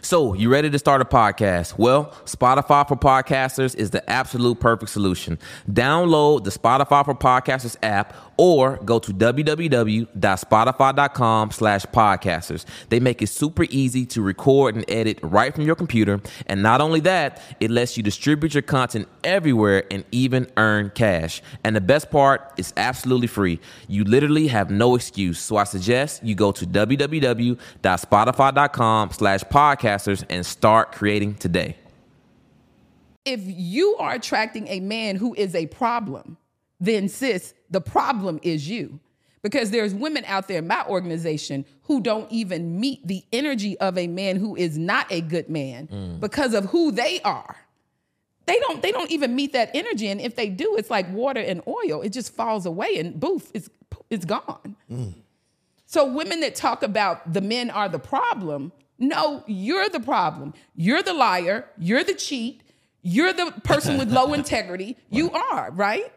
So, you ready to start a podcast? Well, Spotify for Podcasters is the absolute perfect solution. Download the Spotify for Podcasters app or go to www.spotify.com slash podcasters. They make it super easy to record and edit right from your computer. And not only that, it lets you distribute your content everywhere and even earn cash. And the best part, it's absolutely free. You literally have no excuse. So I suggest you go to www.spotify.com slash podcasters and start creating today. If you are attracting a man who is a problem, then sis, the problem is you. Because there's women out there in my organization who don't even meet the energy of a man who is not a good man mm. because of who they are. They don't they don't even meet that energy. And if they do, it's like water and oil. It just falls away and boof, it's it's gone. Mm. So women that talk about the men are the problem, no, you're the problem. You're the liar, you're the cheat, you're the person with low integrity. You are, right?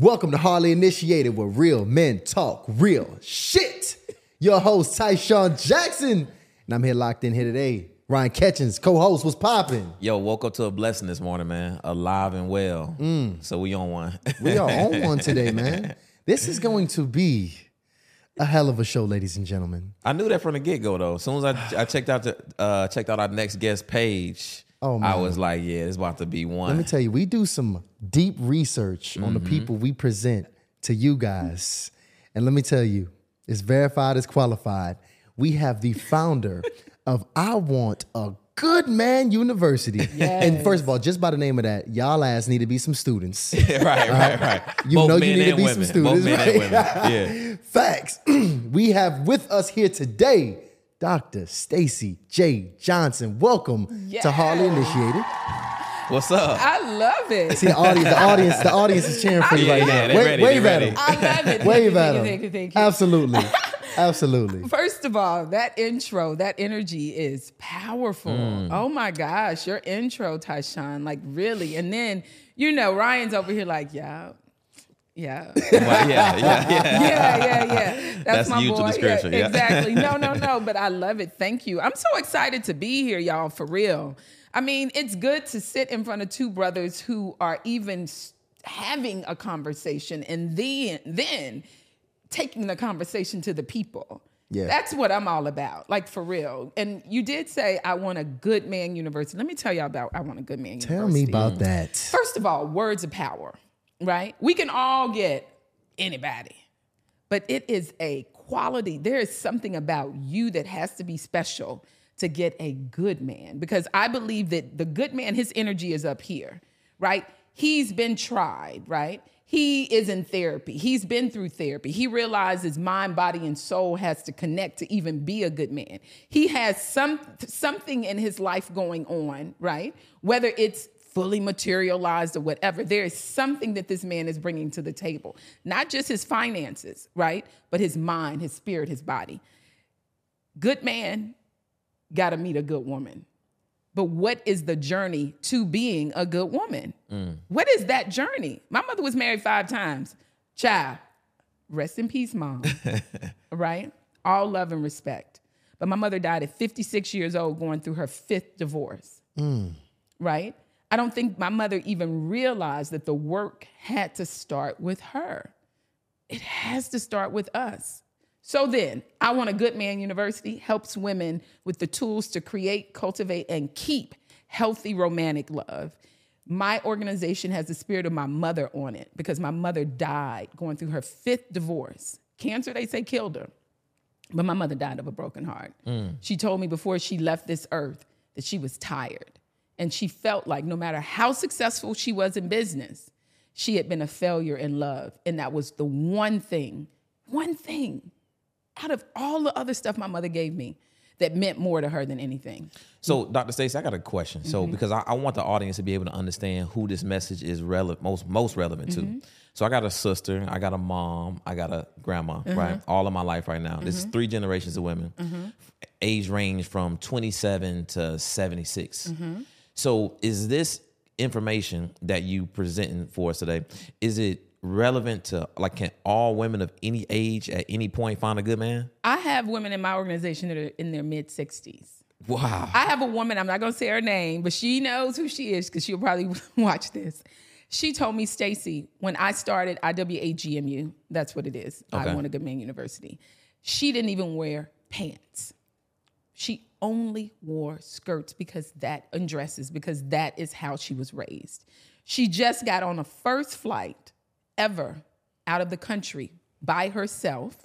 Welcome to Hardly Initiated, where real men talk real shit. Your host, Tyshawn Jackson. And I'm here locked in here today. Ryan Catchings, co-host, was popping. Yo, woke up to a blessing this morning, man. Alive and well. Mm. So we on one. We are on one today, man. This is going to be a hell of a show, ladies and gentlemen. I knew that from the get go though. As soon as I, I checked out the uh, checked out our next guest page, Oh, I was like, yeah, it's about to be one. Let me tell you, we do some deep research on Mm-hmm. the people we present to you guys. And let me tell you, it's verified, it's qualified. We have the founder of I Want a Good Man University. And first of all, just by the name of that, y'all ass need to be some students. right, right, uh-huh. right. You Both know you need to be women. some students. Both men right? and women. Yeah. Facts. we have with us here today Dr. Stacii Jae Johnson. Welcome to Hardly Initiated. What's up? I love it. See the audience, the audience, the audience is cheering for you Yeah, right yeah, now. they Wave, ready, wave they at them. I love it. Wave thank at them. thank you, thank you. Absolutely. Absolutely. First of all, that intro, that energy is powerful. Mm. Oh my gosh, your intro, Tyshawn, like really. And then, you know, Ryan's over here like, yeah, yeah. Well, yeah, yeah, yeah. yeah, yeah, yeah. That's, That's my boy. description, yeah. exactly. No, no, no. But I love it. Thank you. I'm so excited to be here, y'all. For real. I mean, it's good to sit in front of two brothers who are even having a conversation, and then then taking the conversation to the people. Yeah. That's what I'm all about, like for real. And you did say I want a good man university. Let me tell y'all about I want a good man Tell university. Tell me about mm. that. First of all, words of power, right? We can all get anybody, but it is a quality. There is something about you that has to be special to get a good man because I believe that the good man, his energy is up here, right? He's been tried, right? He is in therapy. He's been through therapy. He realizes mind, body, and soul has to connect to even be a good man. He has some something in his life going on, right? Whether it's fully materialized or whatever, there is something that this man is bringing to the table. Not just his finances, right? But his mind, his spirit, his body. Good man got to meet a good woman. But what is the journey to being a good woman? Mm. What is that journey? My mother was married five times. Child, rest in peace, mom. right? All love and respect. But my mother died at 56 years old, going through her fifth divorce. Mm. Right? I don't think my mother even realized that the work had to start with her. It has to start with us. So then, I Want a Good Man University helps women with the tools to create, cultivate, and keep healthy romantic love. My organization has the spirit of my mother on it because my mother died going through her fifth divorce. Cancer, they say, killed her. But my mother died of a broken heart. Mm. She told me before she left this earth that she was tired. And she felt like no matter how successful she was in business, she had been a failure in love. And that was the one thing, one thing out of all the other stuff my mother gave me that meant more to her than anything. So, Dr. Stacii, I got a question. So, Mm-hmm. because I, I want the audience to be able to understand who this message is relevant, most most relevant Mm-hmm. to. So, I got a sister, I got a mom, I got a grandma, Mm-hmm. right? All of my life right now. This is three generations of women, age range from 27 to 76. Mm-hmm. So, is this information that you presenting for us today? Is it relevant to like can all women of any age at any point find a good man? I have women in my organization that are in their mid 60s. Wow. I have a woman, I'm not gonna say her name, but she knows who she is because she'll probably watch this. She told me, Stacii, when I started IWAGMU, that's what it is. Okay. I want a good man university. She didn't even wear pants. She only wore skirts because that and dresses because that is how she was raised. She just got on a first flight ever out of the country by herself.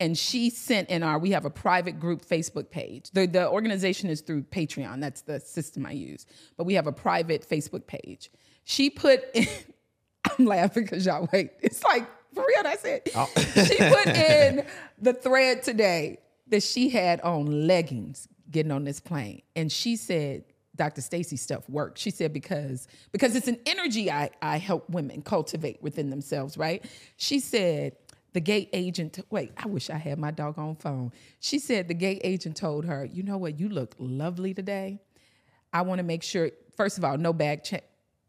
And she sent in our we have a private group facebook page. The, the organization is through patreon. That's the system i use. But we have a private facebook page. She put in i'm laughing because y'all wait. It's like for real that's it. Oh. She put in the thread today that she had on leggings getting on this plane. And she said Dr. Stacii stuff worked. She said because because it's an energy I, I help women cultivate within themselves, right? She said the gate agent wait, I wish I had my doggone phone. She said the gate agent told her, you know what, you look lovely today. I want to make sure, first of all, no bag check,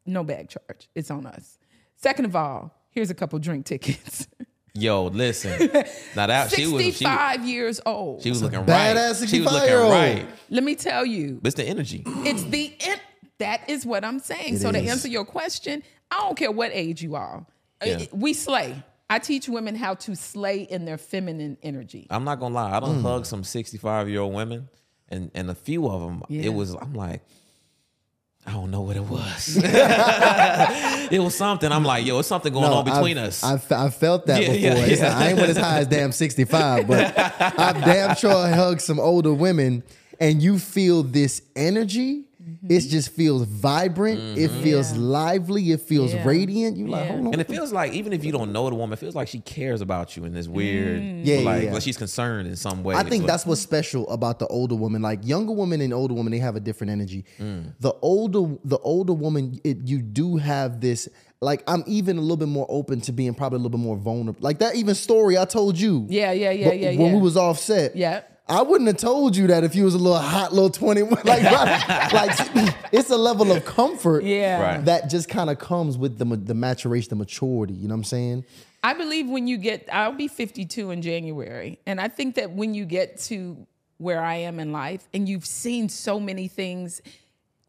no bag charge. It's on us. Second of all, here's a couple drink tickets. Yo, listen. Now that she was she, 65 years old. she was looking right. badass right. She was 65 looking year old. right. Let me tell you, But it's the energy. It's the en- that is what I'm saying. It so to is. answer your question, I don't care what age you are. Uh, Yeah. We slay. I teach women how to slay in their feminine energy. I'm not gonna lie. I don't hug some 65 year old women, and and a few of them, Yeah. it was. I'm like, I don't know what it was. it was something. I'm like, yo, it's something going on between I've, us. I've, I've felt that Yeah, before. yeah, yeah. I ain't went as high as damn 65, but I've damn sure hugged some older women and you feel this energy. Mm-hmm. It just feels vibrant. It mm-hmm. feels lively. It feels Yeah. radiant. You like, hold on. and it feels like even if you don't know the woman, it feels like she cares about you in this weird, mm. Yeah, yeah, like, yeah. like she's concerned in some way. I think But- that's what's special about the older woman. Like younger women and older women, they have a different energy. Mm. The older, the older woman, it, you do have this. Like I'm even a little bit more open to being probably a little bit more vulnerable. Like that even story I told you. Yeah, yeah, yeah, yeah, When yeah. we was offset. Yeah. I wouldn't have told you that if you was a little hot little 20 like right, like it's a level of comfort Yeah. Right. that just kind of comes with the the maturation the maturity you know what I'm saying I believe when you get, I'll be 52 in January. And I think that when you get to where I am in life and you've seen so many things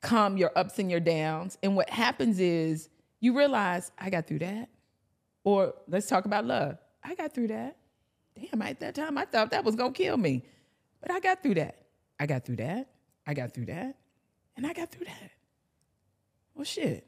come, your ups and your downs, and what happens is you realize, I got through that. Or let's talk about love. I got through that. Damn, at that time, I thought that was going to kill me. But I got through that. I got through that. I got through that. And I got through that. Well, shit.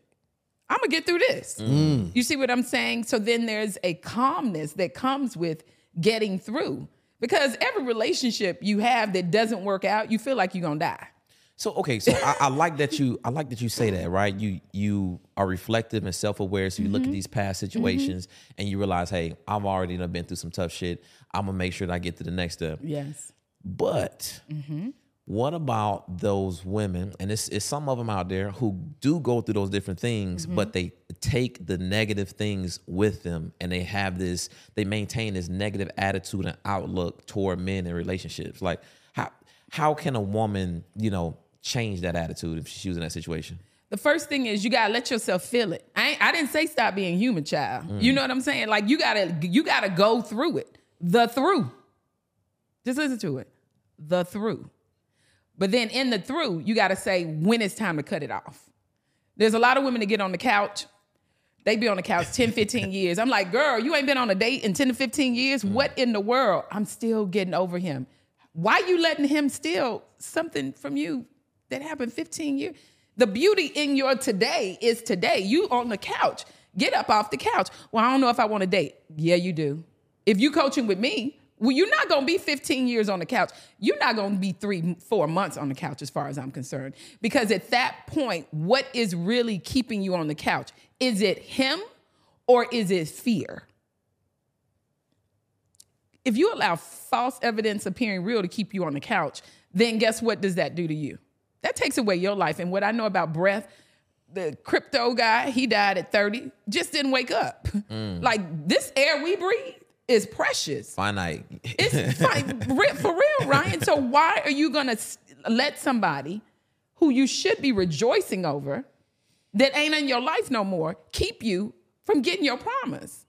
I'm gonna get through this. Mm. You see what I'm saying? So then there's a calmness that comes with getting through. Because every relationship you have that doesn't work out, you feel like you're gonna die. So okay, so I, I like that you I like that you say that, right? You you are reflective and self aware, so you look at mm-hmm. these past mm-hmm. situations and you realize, hey, I've already been through some tough shit. I'm gonna make sure that I get to the next step. Yes. But mm-hmm. what about those women, and it's, it's some of them out there who do go through those different things, but mm-hmm. they take the negative things with them and they have this, they maintain this negative attitude and outlook toward men and relationships. Like, how how can a woman, you know, change that attitude if she was in that situation? The first thing is you gotta let yourself feel it. I ain't, I didn't say stop being human, child. You mm. know what I'm saying? Like you gotta you gotta go through it. The through. Just listen to it. The through. But then in the through, you gotta say when it's time to cut it off. There's a lot of women that get on the couch. They be on the couch 10, 15 years. I'm like, girl, you ain't been on a date in 10 to 15 years. What mm. in the world? I'm still getting over him. Why you letting him steal something from you that happened 15 years? The beauty in your today is today. You on the couch. Get up off the couch. Well, I don't know if I want to date. Yeah, you do. If you coaching with me, well, you're not gonna be 15 years on the couch. You're not gonna be three, four months on the couch, as far as I'm concerned. Because at that point, what is really keeping you on the couch? Is it him or is it fear? If you allow false evidence appearing real to keep you on the couch, then guess what does that do to you? That takes away your life. And what I know about breath, the crypto guy, he died at 30, just didn't wake up. Mm. Like this air we breathe is precious. Finite. It's fine, for real, Ryan. So why are you gonna let somebody who you should be rejoicing over that ain't in your life no more keep you from getting your promise.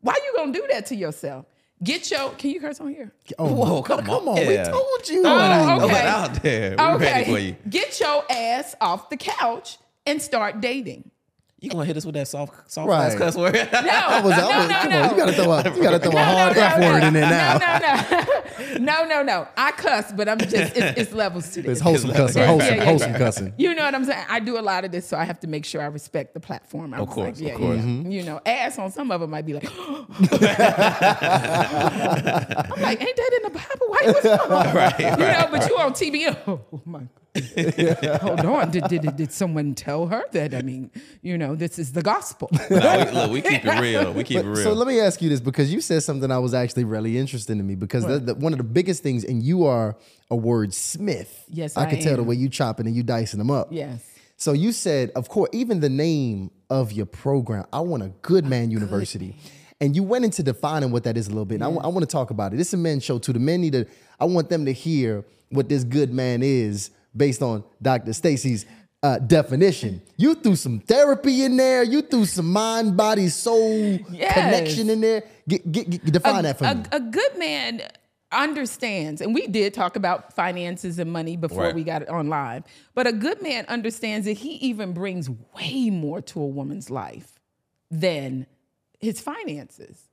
Why you gonna do that to yourself? Get your. Can you curse on here? Oh, Whoa, come come on. on. We told you. Oh, okay. out there. We're you. Get your ass off the couch and start dating. You gonna hit us with that soft, soft Right. ass cuss word? No, I was, I no, was, no, come no. on, you gotta throw a, you gotta throw a hard no, F no, word no. in there now. No, no, no, no, no, no. I cuss, but I'm just it's, it's levels to this. It's wholesome cussing, Right. wholesome, Yeah, yeah, wholesome yeah. cussing. You know what I'm saying? I do a lot of this, so I have to make sure I respect the platform. I Of course, like, of course. yeah. Mm-hmm. You know, ass on some of them might be like, I'm like, ain't that in the Bible? Why you was right, You know, but you on TV. Oh my. Hold on. Did, did, did someone tell her that? I mean, you know, this is the gospel. No, we, look, we keep it real. We keep it real. So let me ask you this because you said something that was actually really interesting to me because the, the, one of the biggest things, and you are a wordsmith. Yes, I, I can tell the way you chopping and you dicing them up. yes. So you said, of course, even the name of your program, I want a good man university. And you went into defining what that is a little bit. And I wa- want to talk about it. It's a men's show too. The men need to, I want them to hear what this good man is based on Dr. Stacii's uh, definition. You threw some therapy in there. You threw some mind, body, soul Yes. connection in there. Get, get, get- define that for a, me. a good man understands, and we did talk about finances and money before Right. we got it on live, but a good man understands that he even brings way more to a woman's life than his finances.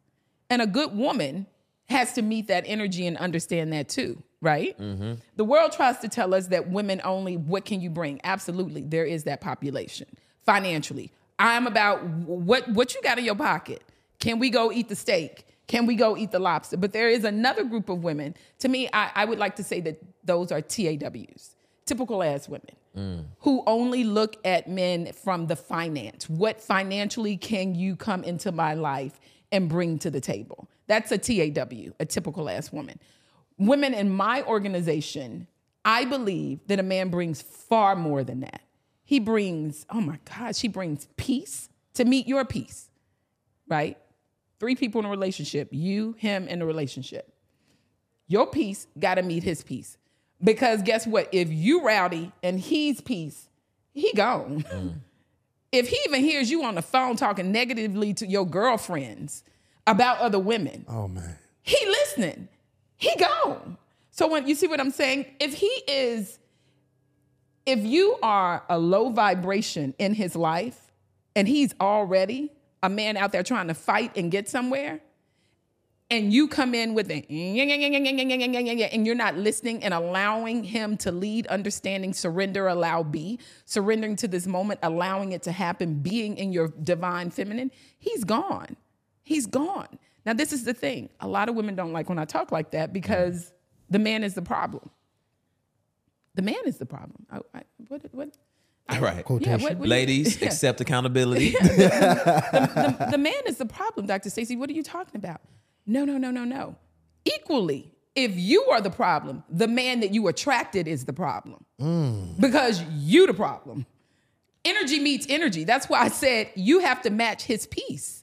And a good woman has to meet that energy and understand that too, right? Mm-hmm. The world tries to tell us that women only, what can you bring? Absolutely, there is that population financially. I'm about what what you got in your pocket. Can we go eat the steak? Can we go eat the lobster? But there is another group of women. To me, I, I would like to say that those are TAWs, typical ass women, mm. who only look at men from the finance. What financially can you come into my life and bring to the table? That's a TAW, a typical ass woman. Women in my organization, I believe that a man brings far more than that. He brings, oh my gosh, he brings peace to meet your peace, right? Three people in a relationship, you, him, and the relationship. Your peace got to meet his peace. Because guess what? If you rowdy and he's peace, he gone. Mm. If he even hears you on the phone talking negatively to your girlfriends about other women, oh, man. he listening. He gone. So when you see what I'm saying, if he is, if you are a low vibration in his life, and he's already a man out there trying to fight and get somewhere, and you come in with a and you're not listening and allowing him to lead, understanding, surrender, allow be, surrendering to this moment, allowing it to happen, being in your divine feminine, he's gone. He's gone. Now, this is the thing. A lot of women don't like when I talk like that because the man is the problem. The man is the problem. I, I, what, what, All right. yeah, what, what- Ladies, yeah. accept accountability. the, the man is the problem, Dr. Stacii. What are you talking about? No, no, no, no, no. Equally, if you are the problem, the man that you attracted is the problem. Mm. Because you the problem. Energy meets energy. That's why I said you have to match his peace.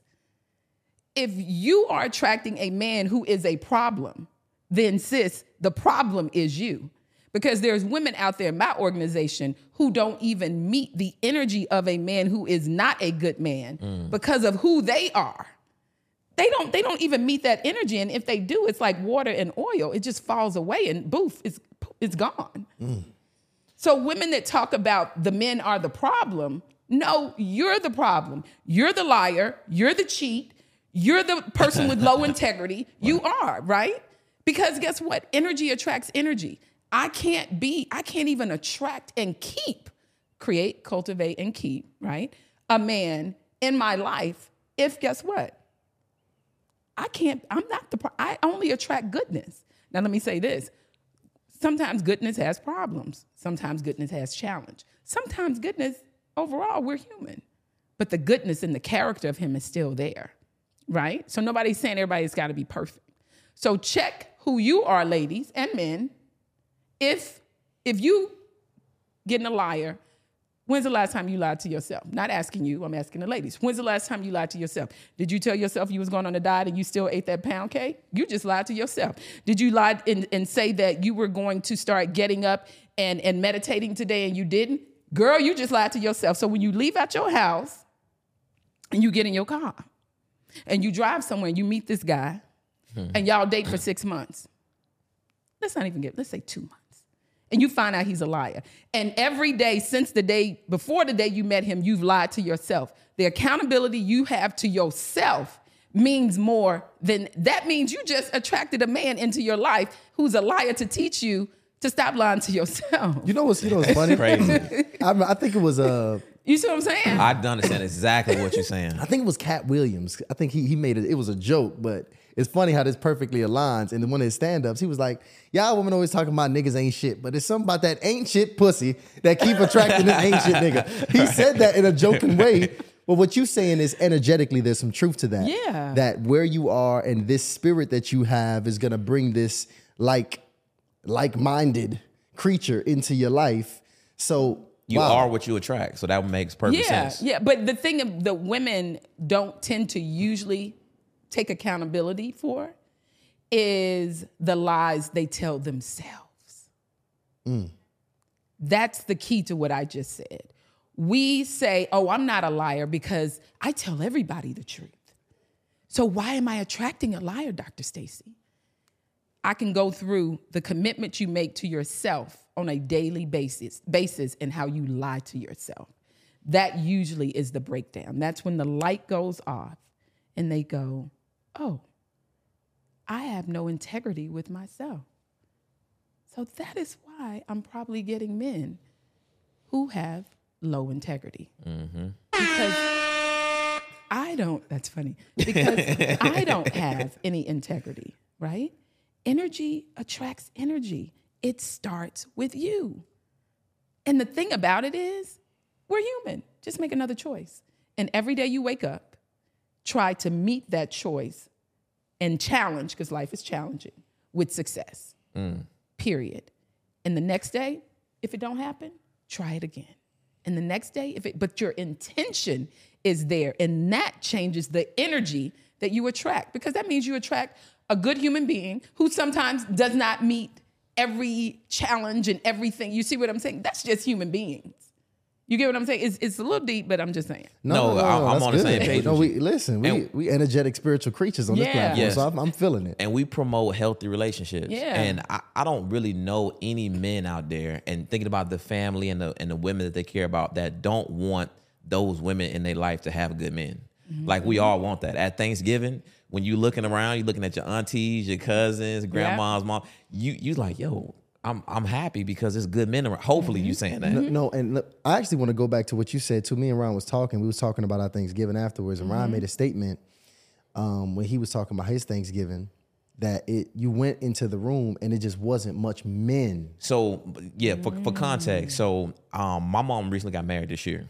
If you are attracting a man who is a problem, then sis, the problem is you. Because there's women out there in my organization who don't even meet the energy of a man who is not a good man mm. because of who they are. They don't they don't even meet that energy. And if they do, it's like water and oil. It just falls away and boof, it's it's gone. Mm. So women that talk about the men are the problem, no, you're the problem. You're the liar. You're the cheat. You're the person with low integrity. You are, right? Because guess what? Energy attracts energy. I can't be, I can't even attract and keep, create, cultivate, and keep, right? A man in my life if guess what? I can't, I'm not the, pro- I only attract goodness. Now, let me say this sometimes goodness has problems. Sometimes goodness has challenge. Sometimes goodness, overall, we're human. But the goodness and the character of him is still there, right? So nobody's saying everybody's got to be perfect. So check who you are, ladies and men. If if you getting a liar, when's the last time you lied to yourself? Not asking you, I'm asking the ladies. When's the last time you lied to yourself? Did you tell yourself you was going on a diet and you still ate that pound cake? You just lied to yourself. Did you lie and, and say that you were going to start getting up and, and meditating today and you didn't? Girl, you just lied to yourself. So when you leave out your house, and you get in your car and you drive somewhere and you meet this guy and y'all date for six months. Let's not even get, let's say two months. And you find out he's a liar. And every day since the day before the day you met him, you've lied to yourself. The accountability you have to yourself means more than that means you just attracted a man into your life who's a liar to teach you to stop lying to yourself. You know what's you know what's funny? Crazy. I, I think it was uh You see what I'm saying? I understand exactly what you're saying. I think it was Katt Williams. I think he he made it. It was a joke, but it's funny how this perfectly aligns. And in one of his stand-ups, he was like, "Y'all women always talking about niggas ain't shit, but it's something about that ain't shit pussy that keep attracting this ain't shit nigga." He said that in a joking way. But what you saying is energetically, there's some truth to that. Yeah. That where you are and this spirit that you have is gonna bring this like like-minded creature into your life. So You wow. are what you attract, so that makes perfect yeah, sense. yeah. But the thing that women don't tend to usually take accountability for is the lies they tell themselves. Mm. That's the key to what I just said. We say, "Oh, I'm not a liar because I tell everybody the truth." So why am I attracting a liar, Dr. Stacii? I can go through the commitment you make to yourself on a daily basis, basis and how you lie to yourself. That usually is the breakdown. That's when the light goes off and they go, "Oh, I have no integrity with myself." So that is why I'm probably getting men who have low integrity. Mm-hmm. Because I don't, that's funny, because I don't have any integrity, right? Energy attracts energy. It starts with you. And the thing about it is, we're human. Just make another choice. And every day you wake up, try to meet that choice and challenge, because life is challenging, with success. Mm. Period. And the next day, if it don't happen, try it again. And the next day, if it but your intention is there, and that changes the energy that you attract, because that means you attract a good human being who sometimes does not meet every challenge and everything. You see what I'm saying? That's just human beings. You get what I'm saying? It's, it's a little deep, but I'm just saying. No, I'm- I'm that's on the same page No, we listen. We And- we energetic spiritual creatures on this Yeah. platform, Yes. so I'm, I'm feeling it. and we promote healthy relationships. Yeah. And I, I don't really know any men out there and thinking about the family and the and the women that they care about that don't want those women in their life to have good men. Mm-hmm. Like we all want that. At Thanksgiving, when you looking around, you looking at your aunties, your cousins, grandma's mom, you you like, yo, I'm I'm happy because it's good men around. Hopefully Mm-hmm. you saying that. No, no, and look, I actually want to go back to what you said too. Me and Ryan was talking. We was talking about our Thanksgiving afterwards, and Mm-hmm. Ryan made a statement um, when he was talking about his Thanksgiving that it you went into the room and it just wasn't much men. So yeah, for, for context, so um, my mom recently got married this year.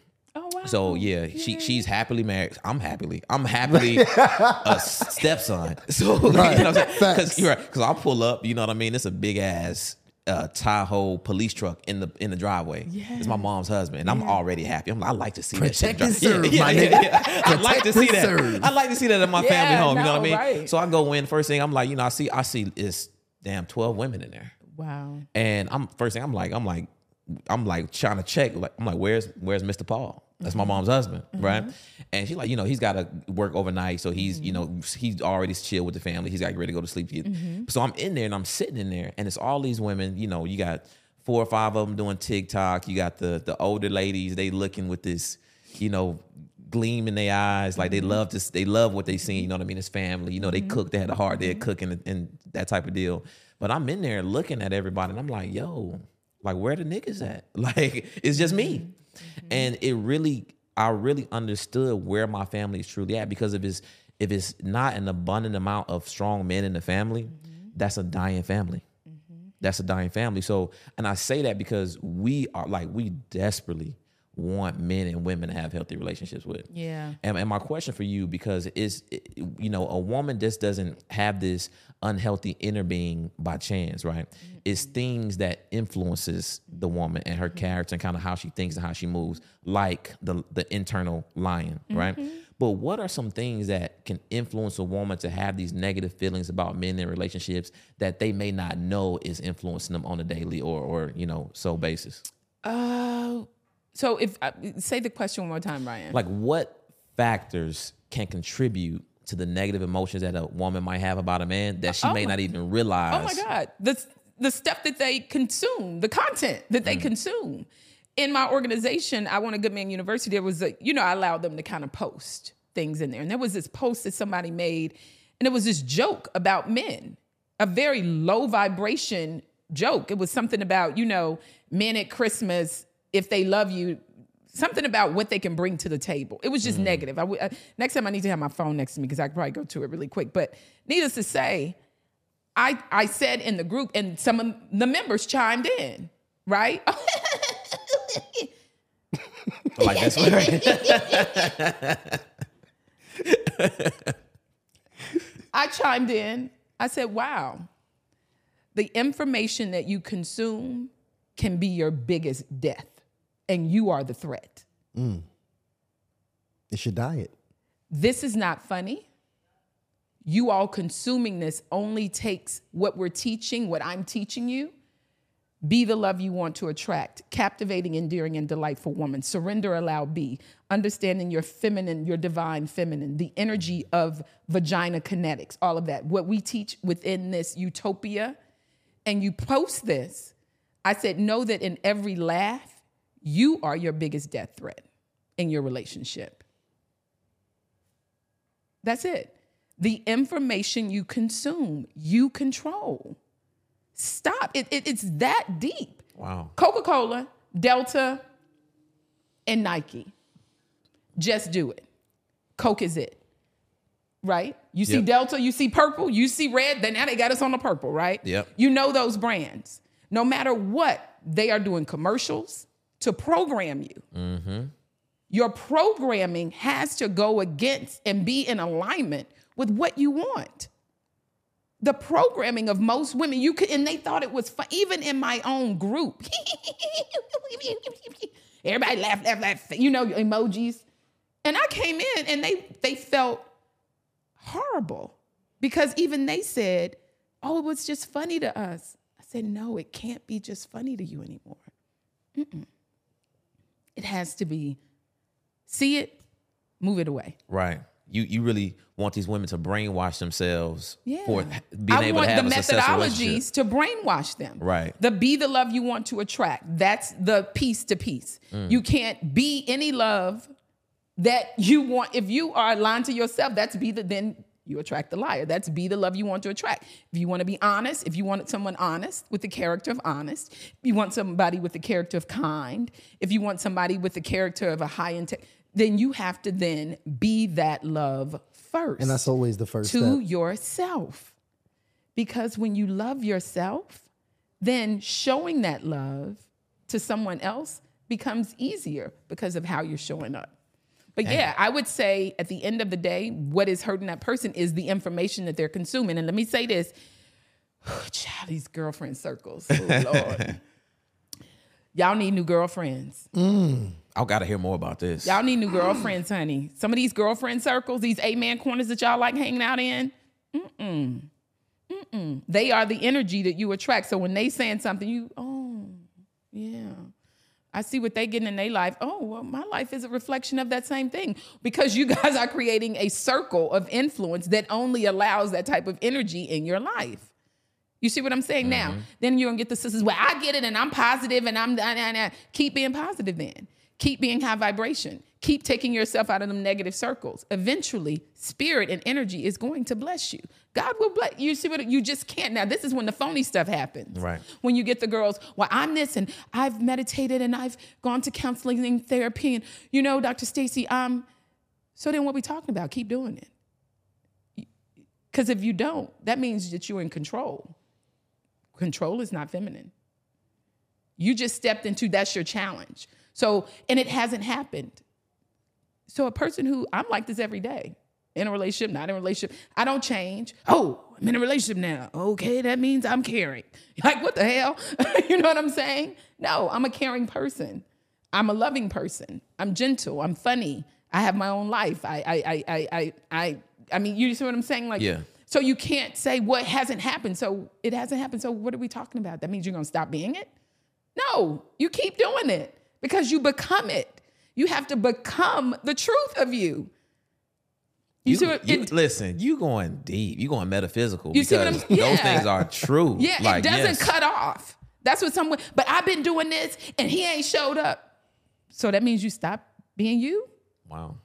Wow. So yeah, she she's happily married. I'm happily. I'm happily a stepson. So you know what I'm saying? Because you're right. Because I'll pull up. You know what I mean? It's a big ass uh, Tahoe police truck in the in the driveway. It's my mom's husband, and I'm already happy. I'm, I like to see Protect that and serve, yeah, my yeah, nigga. yeah. I like to see that. serve. I like to see that in my Yeah, family home. You know what I mean? right. So I go in. First thing I'm like, you know, I see I see it's damn twelve women in there. wow. And I'm first thing I'm like, I'm like, I'm like trying to check. Like, I'm like, where's where's Mr. Paul? That's my mom's husband, mm-hmm. right? And she's like, you know, he's got to work overnight, so he's, you know, he's already chill with the family. He's got to get ready to go to sleep. Mm-hmm. So I'm in there and I'm sitting in there, and it's all these women. You know, you got four or five of them doing TikTok. You got the the older ladies. They looking with this, you know, gleam in their eyes, like they mm-hmm. love this. They love what they see. You know what I mean? It's family. You know, they cook. They had a heart. They're cooking and, and that type of deal. But I'm in there looking at everybody, and I'm like, yo, like where the niggas at? Like it's just me. Mm-hmm. And it really, I really understood where my family is truly at because if it's if it's not an abundant amount of strong men in the family, mm-hmm. that's a dying family. Mm-hmm. That's a dying family. So, and I say that because we are like we desperately want men and women to have healthy relationships with. Yeah. And, and my question for you, because is you know a woman just doesn't have this unhealthy inner being by chance, right? It's things that influences the woman and her character and kind of how she thinks and how she moves, like the the internal lion, right? But what are some things that can influence a woman to have these negative feelings about men in relationships that they may not know is influencing them on a daily or or you know so basis? Uh, so if uh, say the question one more time, Ryan. like what factors can contribute to the negative emotions that a woman might have about a man that she Oh may my- not even realize. Oh my God. The, the stuff that they consume, the content that they mm. consume. In my organization, I Want a Good Man University, there was a, you know, I allowed them to kind of post things in there. And there was this post that somebody made, and it was this joke about men, a very low vibration joke. It was something about, you know, men at Christmas, if they love you, something about what they can bring to the table. It was just negative. I, uh, next time I need to have my phone next to me because I could probably go to it really quick. But needless to say, I I said in the group, and some of the members chimed in, right? Like that's what. I chimed in. I said, "Wow, the information that you consume can be your biggest death, and you are the threat. Mm. It's your diet. This is not funny." You all consuming this only takes what we're teaching, what I'm teaching you, Be the love you want to attract, captivating, endearing, and delightful woman. Surrender, allow, be. Understanding your feminine, your divine feminine, the energy of vagina kinetics, all of that. What we teach within this utopia, and you post this, I said, know that in every laugh, you are your biggest death threat in your relationship. That's it. The information you consume, you control. Stop. It, it- it's that deep. Wow. Coca Cola, Delta, and Nike. Just do it. Coke is it. Right? You see Yep. Delta, you see purple, you see red, then now they got us on the purple, right? Yep. You know those brands. No matter what, they are doing commercials to program you. Mm-hmm. Your programming has to go against and be in alignment with what you want. The programming of most women you could and they thought it was fun even in my own group. Everybody laugh laugh laugh you know emojis. And i came in and they they felt horrible because even they said oh it was just funny to us. I said no it can't be just funny to you anymore. Mm-mm. It has to be see it move it away Right. You you really want these women to brainwash themselves Yeah. for being I able want to have the a methodologies to brainwash them. Right. The be the love you want to attract. That's the piece to piece. Mm. You can't be any love that you want. If you are aligned to yourself, that's be the then you attract the liar. That's be the love you want to attract. If you want to be honest, if you want someone honest with the character of honest, you want somebody with the character of kind, if you want somebody with the character of a high intent, then you have to then be that love first And that's always the first to step. yourself. Because when you love yourself, then showing that love to someone else becomes easier because of how you're showing up. But yeah, I would say at the end of the day, what is hurting that person is the information that they're consuming. And let me say this child, these girlfriend circles. Oh, Lord. Y'all need new girlfriends. Mm, I gotta hear more about this. Y'all need new girlfriends, honey. Some of these girlfriend circles, these eight man corners that y'all like hanging out in, mm-mm, mm-mm. They are the energy that you attract. So when they saying something, you, oh, yeah. I see what they getting in their life. Oh, well, my life is a reflection of that same thing because you guys are creating a circle of influence that only allows that type of energy in your life. You see what I'm saying now? Mm-hmm. Then you're gonna get the sisters, well, I get it and I'm positive and I'm nah, nah, nah. keep being positive then. Keep being high vibration. Keep taking yourself out of them negative circles. Eventually, spirit and energy is going to bless you. God will bless you. See what you just can't. Now, this is when the phony stuff happens. Right. When you get the girls, well, I'm this and I've meditated and I've gone to counseling and therapy. And you know, Dr. Stacii, um, so then what we talking about? Keep doing it. Because if you don't, that means that you're in control. Control is not feminine. You just stepped into that's your challenge. So, and it hasn't happened. So, a person who I'm like this every day in a relationship, not in a relationship, I don't change. Oh, I'm in a relationship now. Okay, that means I'm caring. Like, what the hell? you know what I'm saying? No, I'm a caring person. I'm a loving person. I'm gentle. I'm funny. I have my own life. I, I, I, I, I, I, I mean, you see what I'm saying? Like, Yeah. so you can't say what hasn't happened. So it hasn't happened. So what are we talking about? That means you're gonna stop being it? No, you keep doing it because you become it. You have to become the truth of you. You, You, see what you- it, listen, you going deep. You going metaphysical. You see what because I'm- yeah. those things are true. Yeah, like, it doesn't yes. cut off. That's what someone. But I've been doing this, and he ain't showed up. So that means you stop being you, Wow.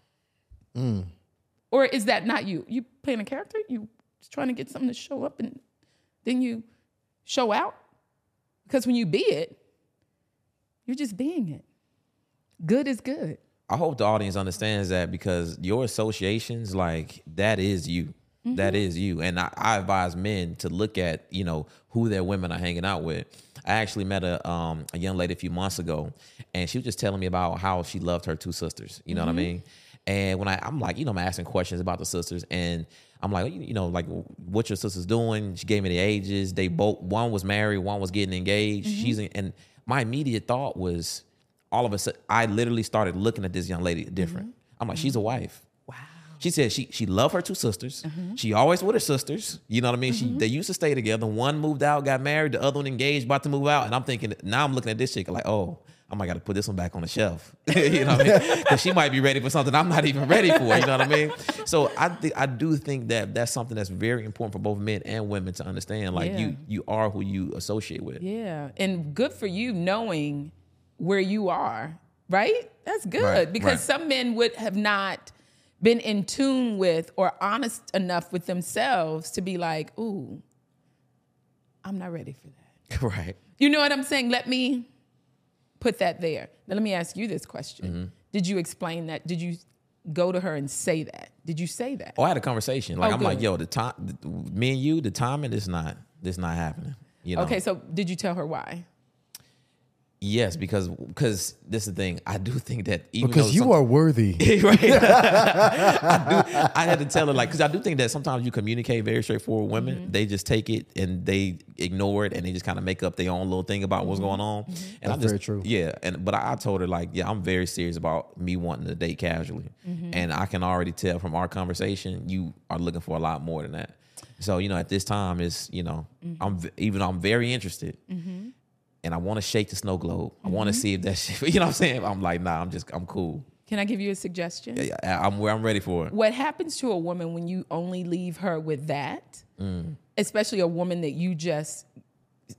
or is that not you? You playing a character? You just trying to get something to show up, and then you show out. Because when you be it, you're just being it. Good is good. I hope the audience understands that because your associations, like that is you. That mm-hmm. is you. And I, I advise men to look at, you know, who their women are hanging out with. I actually met a um a young lady a few months ago and she was just telling me about how she loved her two sisters. You know what I mm-hmm. mean? And when I, I'm like, you know, I'm asking questions about the sisters, and I'm like, you know, like what your sisters doing? She gave me the ages. They both one was married, one was getting engaged. Mm-hmm. She's in, and my immediate thought was, all of a sudden, I literally started looking at this young lady different. Mm-hmm. I'm like, she's a mm-hmm. wife. Wow. She said she she loved her two sisters. Mm-hmm. She always with her sisters. You know what I mean? She they used to stay together. One moved out, got married. The other one engaged, about to move out. And I'm thinking now I'm looking at this chick like, oh, I might got to put this one back on the shelf. you know what I mean? Because she might be ready for something I'm not even ready for. You know what I mean? So I think I do think that that's something that's very important for both men and women to understand. Like Yeah. you you are who you associate with. Yeah, and good for you knowing where you are, right? That's good Right, because right. some men would have not been in tune with or honest enough with themselves to be like, "Ooh, I'm not ready for that." right. You know what I'm saying? Let me put that there. Now let me ask you this question. Mm-hmm. Did you explain that? Did you go to her and say that? Did you say that? Oh, I had a conversation. Like Oh, I'm like, yo, the time, me and you, the timing is not this not happening. You know. Okay, so did you tell her why? Yes, because because this is the thing. I do think that even Because you are worthy. right. I do. I had to tell her like because I do think that sometimes you communicate very straightforward. with Women mm-hmm. they just take it and they ignore it and they just kind of make up their own little thing about what's mm-hmm. going on. And mm-hmm. I That's just very true. yeah. And but I, I told her like yeah I'm very serious about me wanting to date casually, and I can already tell from our conversation you are looking for a lot more than that. So you know at this time is you know I'm even though I'm very interested and I want to shake the snow globe. I want to mm-hmm. see if that shit, you know what I'm saying? I'm like, nah, I'm just, I'm cool. Can I give you a suggestion? Yeah, I- I'm where I'm ready for it. what happens to a woman when you only leave her with that, mm. especially a woman that you just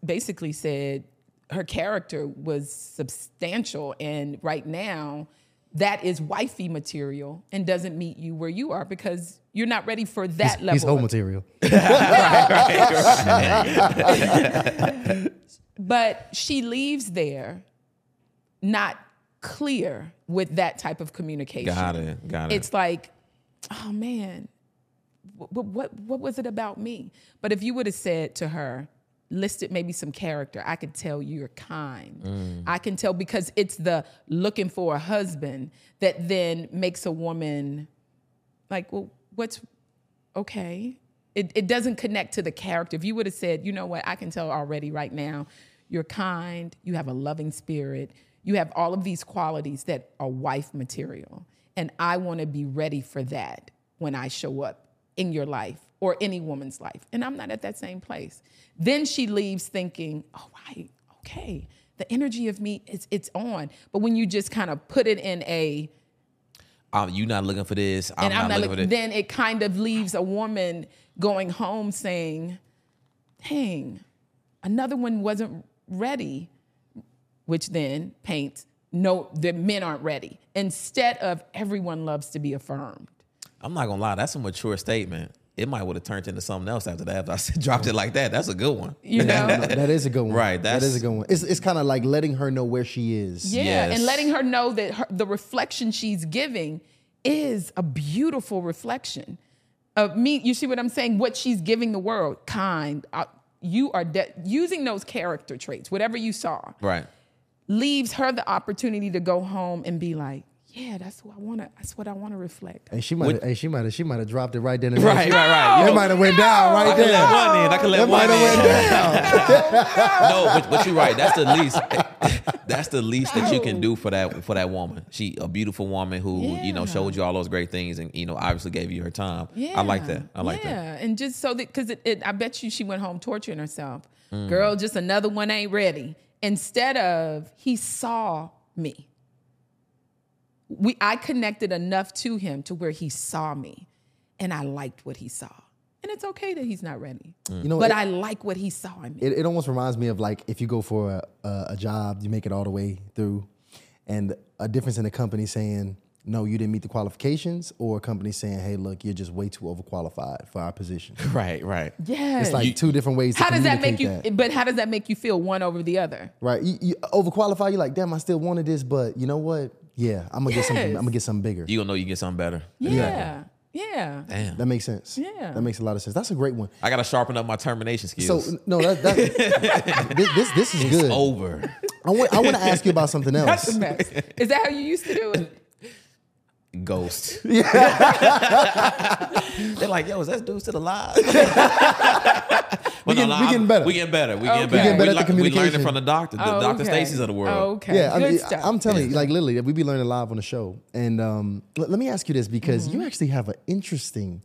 basically said her character was substantial, and right now that is wifey material and doesn't meet you where you are because you're not ready for that level. He's whole of- material. but she leaves there not clear with that type of communication. Got it. Got it. it's like, oh man, what, what what was it about me? But if you would have said to her, listed maybe some character, I could tell you're kind. Mm. I can tell because it's the looking for a husband that then makes a woman like, well, what's okay? It, it doesn't connect to the character. If you would have said, you know what, I can tell already right now, you're kind, you have a loving spirit, you have all of these qualities that are wife material. And I want to be ready for that when I show up in your life or any woman's life. And I'm not at that same place. Then she leaves thinking, all right, okay, the energy of me, is it's on. But when you just kind of put it in a, Um, you not looking for this. I'm and not, I'm not looking looking, for this. then it kind of leaves a woman going home saying, dang, another one wasn't ready, which then paints, no, the men aren't ready. Instead of everyone loves to be affirmed. I'm not gonna lie. That's a mature statement. It might would have turned into something else after that. After I said, dropped it like that. That's a good one. You know? that is a good one. Right, That that's- a good one. It's, it's kind of like letting her know where she is. Yeah, Yes. and letting her know that her, the reflection she's giving is a beautiful reflection of me. You see what I'm saying? What she's giving the world, kind. Uh, you are de- using those character traits, whatever you saw, Right. leaves her the opportunity to go home and be like, "Yeah, that's what I want to. That's what I want to reflect." And she might have, hey, she might have, she might have dropped it right then and there. Right. Right. Right. It might have went down right I can let there. one in. I can let It one in. went down. no, but, but you're right. That's the least. That's the least that you can do for that for that woman. She a beautiful woman who you know showed you all those great things and you know obviously gave you her time. Yeah. I like that. I like that. yeah. that. and just so that because it, it, I bet you she went home torturing herself. Mm. Girl, just another one ain't ready. Instead of he saw me. We I connected enough to him to where he saw me. and I liked what he saw. And it's okay that he's not ready. Mm. You know, but it- I like what he saw in me. it, it almost reminds me of like if you go for a, a, a job, you make it all the way through, and a difference in the company saying, no, you didn't meet the qualifications, or a company saying, hey, look, you're just way too overqualified for our position. Right, right. Yeah, It's like two different ways to how does that make you that. but how does that make you feel one over the other? Right. You, you overqualify, you're like, damn, I still wanted this, but you know what? Yeah, I'm gonna get something I'm gonna get something bigger. You gonna know you get something better. Yeah. Yeah. Damn. that makes sense. Yeah. That makes a lot of sense. That's a great one. I gotta sharpen up my termination skills. So no, that, that this, this this is good. over. I want I want to ask you about something That's else. a mess. Is that how you used to do it? Ghost. They're like, yo, is that dude still alive? We getting- we getting better. We getting better. We Okay. getting We better. getting better we, at the lear- we learning from the doctor, the Oh, Dr. okay. Stacii's of the world. Oh, okay. Yeah, I Good mean, stuff. I'm telling you, like literally, we be learning live on the show. And um, let, let me ask you this because Mm-hmm. you actually have an interesting,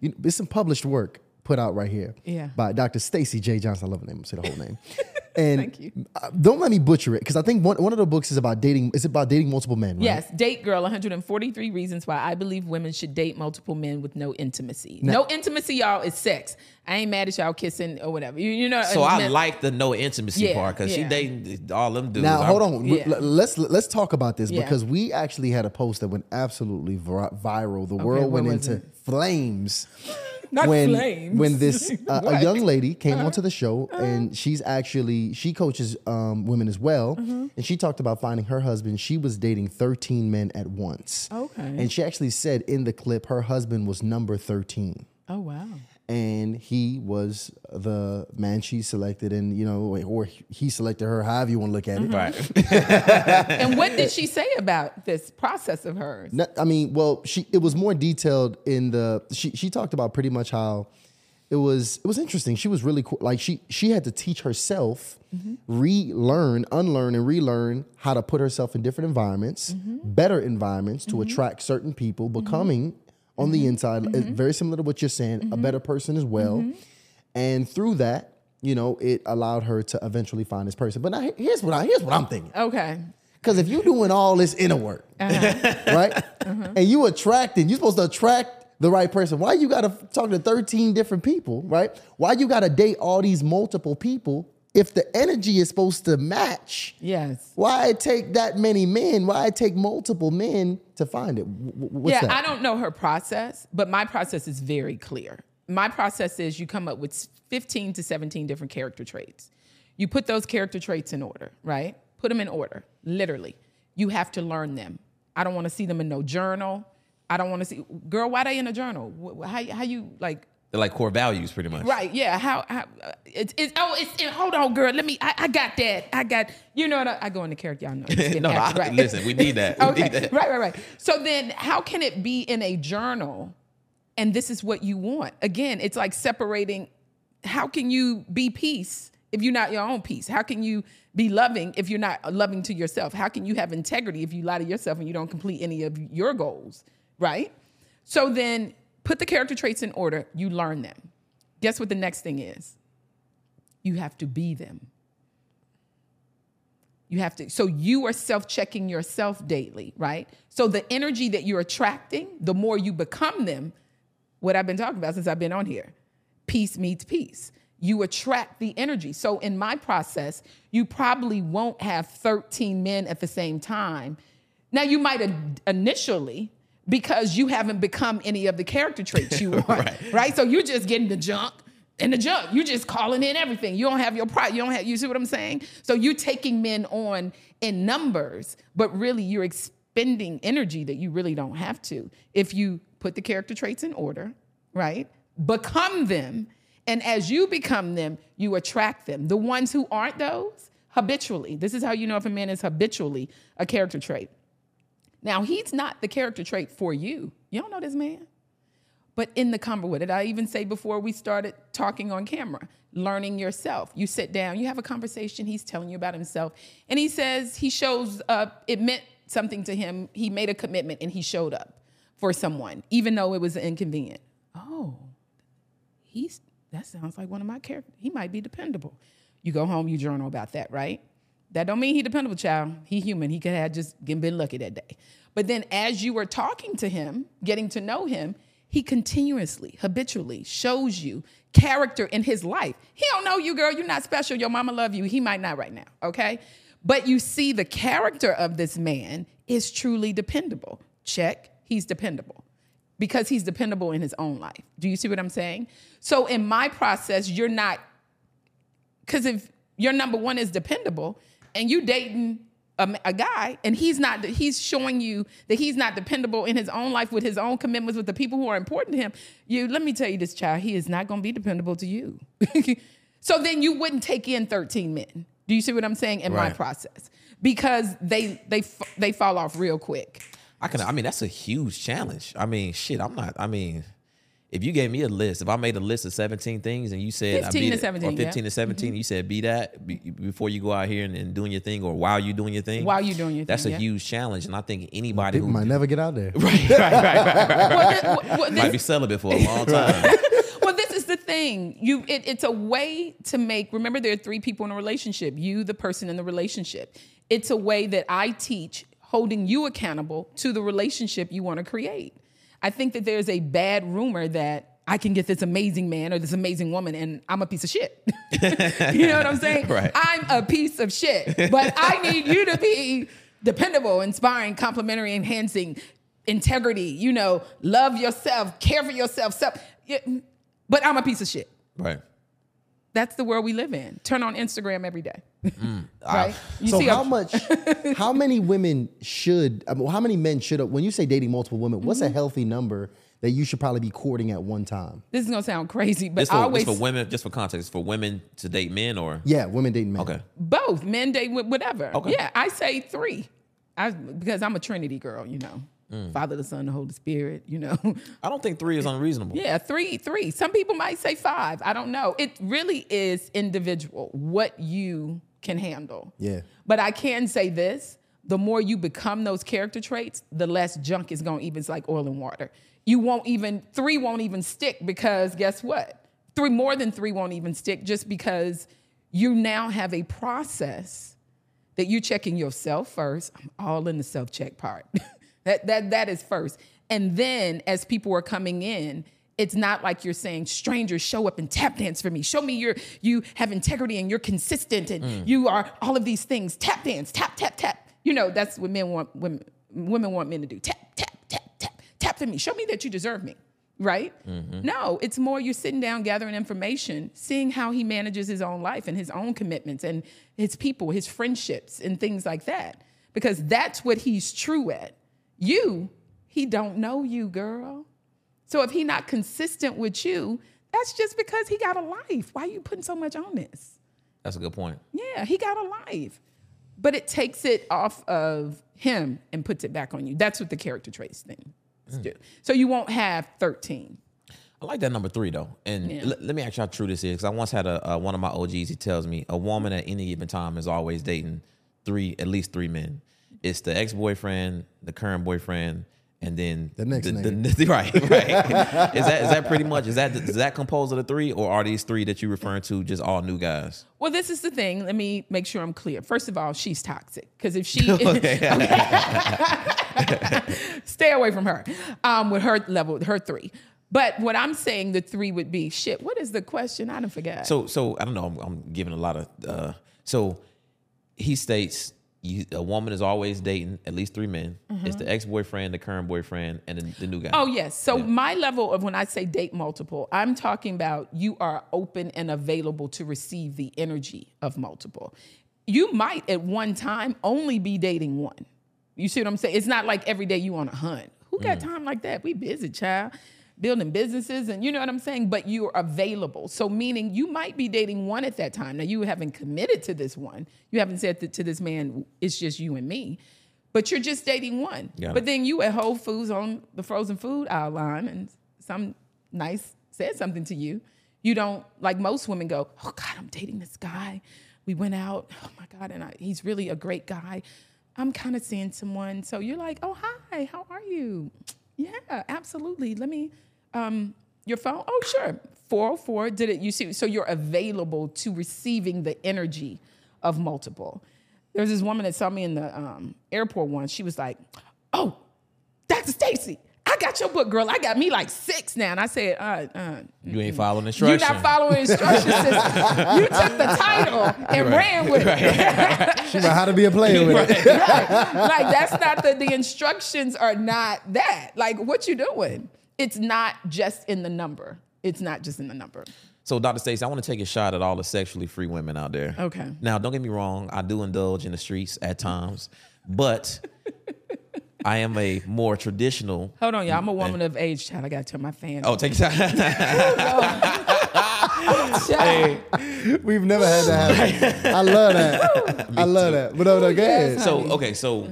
you, there's some published work put out right here Yeah. by Dr. Stacii Jae Johnson. I love the name. I'm say the whole name. And Thank you. uh, don't let me butcher it because I think one, one of the books is about dating. Is it about dating multiple men? Right? Yes, Date Girl 143 Reasons Why I Believe Women Should Date Multiple Men with No Intimacy. no intimacy, y'all, is sex. I ain't mad at y'all kissing or whatever. You, you know. So I men- like the no intimacy Yeah, part because she dating all them dudes. Now I'm- hold on. Yeah. Let's let's talk about this Yeah. because we actually had a post that went absolutely viral. The what world went into it? flames. Not when flames. when this uh, a young lady came Uh-huh. onto the show and she's actually she coaches um, women as well Mm-hmm. and she talked about finding her husband she was dating 13 men at once Okay. and she actually said in the clip her husband was number 13 Oh, wow. And he was the man she selected and you know or he selected her however you want to look at it Mm-hmm. Right. and what did she say about this process of hers? No, I mean, well, she it was more detailed in the she she talked about pretty much how it was it was interesting. She was really cool. Like she she had to teach herself mm-hmm. relearn, unlearn and relearn how to put herself in different environments, mm-hmm. better environments to mm-hmm. attract certain people, becoming on the mm-hmm. inside uh, very similar to what you're saying, a mm-hmm. better person as well. And through that, you know, it allowed her to eventually find this person. But now here's what I here's what I'm thinking. Okay. Because if you're doing all this inner work, uh-huh. right, uh-huh. and you attracting, you're supposed to attract the right person. Why you got to talk to 13 different people, right? Why you got to date all these multiple people if the energy is supposed to match? Yes. Why it take that many men? Why it take multiple men to find it? Wh- wh- What's yeah, that? I don't know her process, but my process is very clear. My process is you come up with 15 to 17 different character traits. You put those character traits in order, right? Put them in order, literally. You have to learn them. I don't want to see them in no journal. I don't want to see, girl, why they in a journal? How, how you like, They're like core values, pretty much. Right. Yeah. How? how it's, it's oh it's it, hold on, girl. Let me. I, I got that. I got. You know what? I, I go into character. Y'all know. No, I, right. listen, we need that. We okay. need that. Right. Right. Right. So then, how can it be in a journal, and this is what you want? Again, it's like separating. How can you be peace if you're not your own peace? How can you be loving if you're not loving to yourself? How can you have integrity if you lie to yourself and you don't complete any of your goals? Right. So then, put the character traits in order. You learn them. Guess what the next thing is? You have to be them. You have to, so you are self checking yourself daily, right? So the energy that you're attracting, the more you become them, what I've been talking about since I've been on here peace meets peace. You attract the energy. So in my process, you probably won't have 13 men at the same time. Now, you might initially, because you haven't become any of the character traits you want, right. Right. So you're just getting the junk and the junk. You're just calling in everything. You don't have your pride. You don't have. You see what I'm saying? So you're taking men on in numbers, but really you're expending energy that you really don't have to if you put the character traits in order, right? Become them, and as you become them, you attract them. The ones who aren't those habitually. This is how you know if a man is habitually a character trait. Now he's not the character trait for you. You don't know this man. But in the convo, what did I even say before we started talking on camera? Learning yourself. You sit down, you have a conversation, he's telling you about himself, and he says he shows up, it meant something to him. He made a commitment and he showed up for someone, even though it was inconvenient. Oh, he's that sounds like one of my characters. He might be dependable. You go home, you journal about that, right? That don't mean he dependable, child. He human. He could have just been lucky that day. But then as you were talking to him, getting to know him, he continuously, habitually shows you character in his life. He don't know you, girl. You're not special. Your mama love you. He might not right now, okay? But you see the character of this man is truly dependable. Check, he's dependable because he's dependable in his own life. Do you see what I'm saying? So in my process, you're not because if your number one is dependable and you dating a, a, guy and he's not he's showing you that he's not dependable in his own life with his own commitments with the people who are important to him you let me tell you this child he is not going to be dependable to you. So then you wouldn't take in 13 men. Do you see what i'm saying? In right. my process. Because they they they fall off real quick. I can i mean that's a huge challenge. I mean shit i'm not i mean if you gave me a list, if I made a list of 17 things and you said 15 to 17, or 15 yeah. to 17, mm-hmm. you said be that be, before you go out here and, and, doing your thing or while you doing your thing. While you doing your that's thing. That's a yeah. huge challenge. And I think anybody People who might never get out there. Right, right, right, right, right. well, well, well, might be celibate for a long time. well, this is the thing. You it, it's a way to make remember there are three people in a relationship. You, the person in the relationship. It's a way that I teach holding you accountable to the relationship you want to create. I think that there's a bad rumor that I can get this amazing man or this amazing woman and I'm a piece of shit. you know what I'm saying? Right. I'm a piece of shit, but I need you to be dependable, inspiring, complimentary, enhancing, integrity, you know, love yourself, care for yourself. Self. But I'm a piece of shit. Right. That's the world we live in. Turn on Instagram every day. Mm, right? You so how a- much, how many women should, I mean, how many men should, when you say dating multiple women, what's mm-hmm. a healthy number that you should probably be courting at one time? This is gonna sound crazy, but this for, always for women. Just for context, for women to date men or yeah, women dating men. Okay, both men date whatever. Okay, yeah, I say three, I because I'm a Trinity girl, you know. Mm. Father, the Son, the Holy Spirit, you know. I don't think three is unreasonable. Yeah, three, three. Some people might say five. I don't know. It really is individual what you can handle. Yeah. But I can say this the more you become those character traits, the less junk is going to even, it's like oil and water you won't even, three won't even stick because guess what? Three, more than three won't even stick just because you now have a process that you're checking yourself first. I'm all in the self check part. that, that, that is first. And then as people are coming in, it's not like you're saying strangers show up and tap dance for me show me your you have integrity and you're consistent and mm. you are all of these things tap dance tap tap tap you know that's what men want women women want men to do tap tap tap tap tap to me, show me that you deserve me, right? Mm-hmm. No, it's more you're sitting down gathering information, seeing how he manages his own life and his own commitments and his people, his friendships and things like that. Because that's what he's true at. You, he don't know you, girl. So if he not consistent with you, that's just because he got a life. Why are you putting so much on this? That's a good point. Yeah, he got a life. But it takes it off of him and puts it back on you. That's what the character traits thing mm. do. So you won't have 13. I like that number three though, and yeah. l- let me ask you how true this is. Because I once had a, one of my OGs. He tells me a woman at any given time is always dating three, at least three men. It's the ex boyfriend, the current boyfriend, and then the next the, name. The, right, right. is that is that pretty much is that is that composed of the three, or are these three that you're referring to just all new guys? Well, this is the thing. Let me make sure I'm clear. First of all, she's toxic because if she is stay away from her um, with her level, her three. But what I'm saying, the three would be shit. What is the question? I don't forget. So, so I don't know. I'm, I'm giving a lot of. Uh, so he states you, a woman is always dating at least three men. Mm-hmm. It's the ex boyfriend, the current boyfriend, and the, the new guy. Oh yes. So yeah. my level of when I say date multiple, I'm talking about you are open and available to receive the energy of multiple. You might at one time only be dating one. You see what I'm saying? It's not like every day you on a hunt. Who got mm. time like that? We busy, child building businesses and you know what I'm saying? But you're available. So meaning you might be dating one at that time. Now you haven't committed to this one. You haven't said to this man, it's just you and me. But you're just dating one. Yeah. But then you at Whole Foods on the frozen food aisle line and some nice said something to you. You don't like most women go, Oh God, I'm dating this guy. We went out. Oh my God, and I, he's really a great guy. I'm kind of seeing someone. So you're like, oh, hi, how are you? Yeah, absolutely. Let me, um, your phone? Oh, sure. 404, did it, you see, so you're available to receiving the energy of multiple. There's this woman that saw me in the um, airport once. She was like, oh, Dr. Stacii, I got your book, girl. I got me like six now. And I said, uh, uh, You ain't following instructions. you're not following instructions. you took the title and ran with it. She about how to be a player with it. like that's not the the instructions are not that. Like what you doing? It's not just in the number. It's not just in the number. So, Dr. Stacii, I want to take a shot at all the sexually free women out there. Okay. Now, don't get me wrong. I do indulge in the streets at times, but I am a more traditional. Hold on, y'all. I'm a woman of age, child. I gotta turn my fan. Oh, take your time. Child. We've never had that happen. I love that. I love that. But no, no, go ahead. So, okay. So,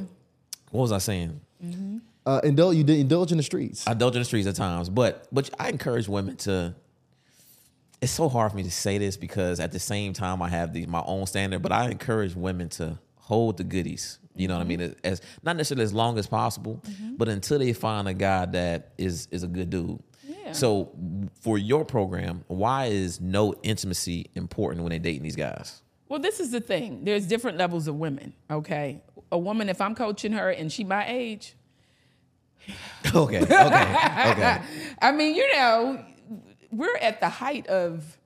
what was I saying? Uh, indulge, you indulge in the streets. I indulge in the streets at times, but but I encourage women to. It's so hard for me to say this because at the same time I have the, my own standard, but I encourage women to hold the goodies. You know what I mean? As, as not necessarily as long as possible, but until they find a guy that is is a good dude. Yeah. So for your program, why is no intimacy important when they're dating these guys? Well, this is the thing. There's different levels of women. Okay, a woman, if I'm coaching her and she my age, Okay, okay, okay. I mean, you know, we're at the height of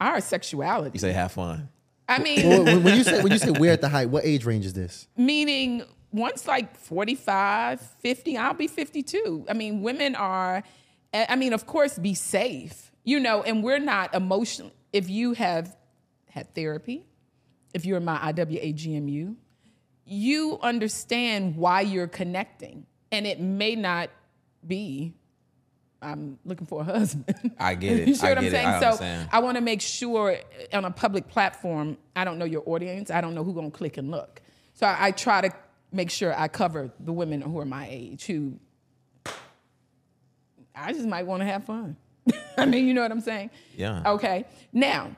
our sexuality. You say have fun. I mean, when, when you say when you say we're at the height, what age range is this? meaning once like 45 50 i'll be 52 i mean women are i mean of course be safe you know and we're not emotional if you have had therapy if you're in my iwagmu you understand why you're connecting and it may not be i'm looking for a husband I get it. you see I what i'm it. saying I so understand. I want to make sure on a public platform, I don't know your audience. I don't know who's going to click and look. So I, I try to make sure I cover the women who are my age who I just might want to have fun. I mean, you know what I'm saying? Yeah. Okay. Now,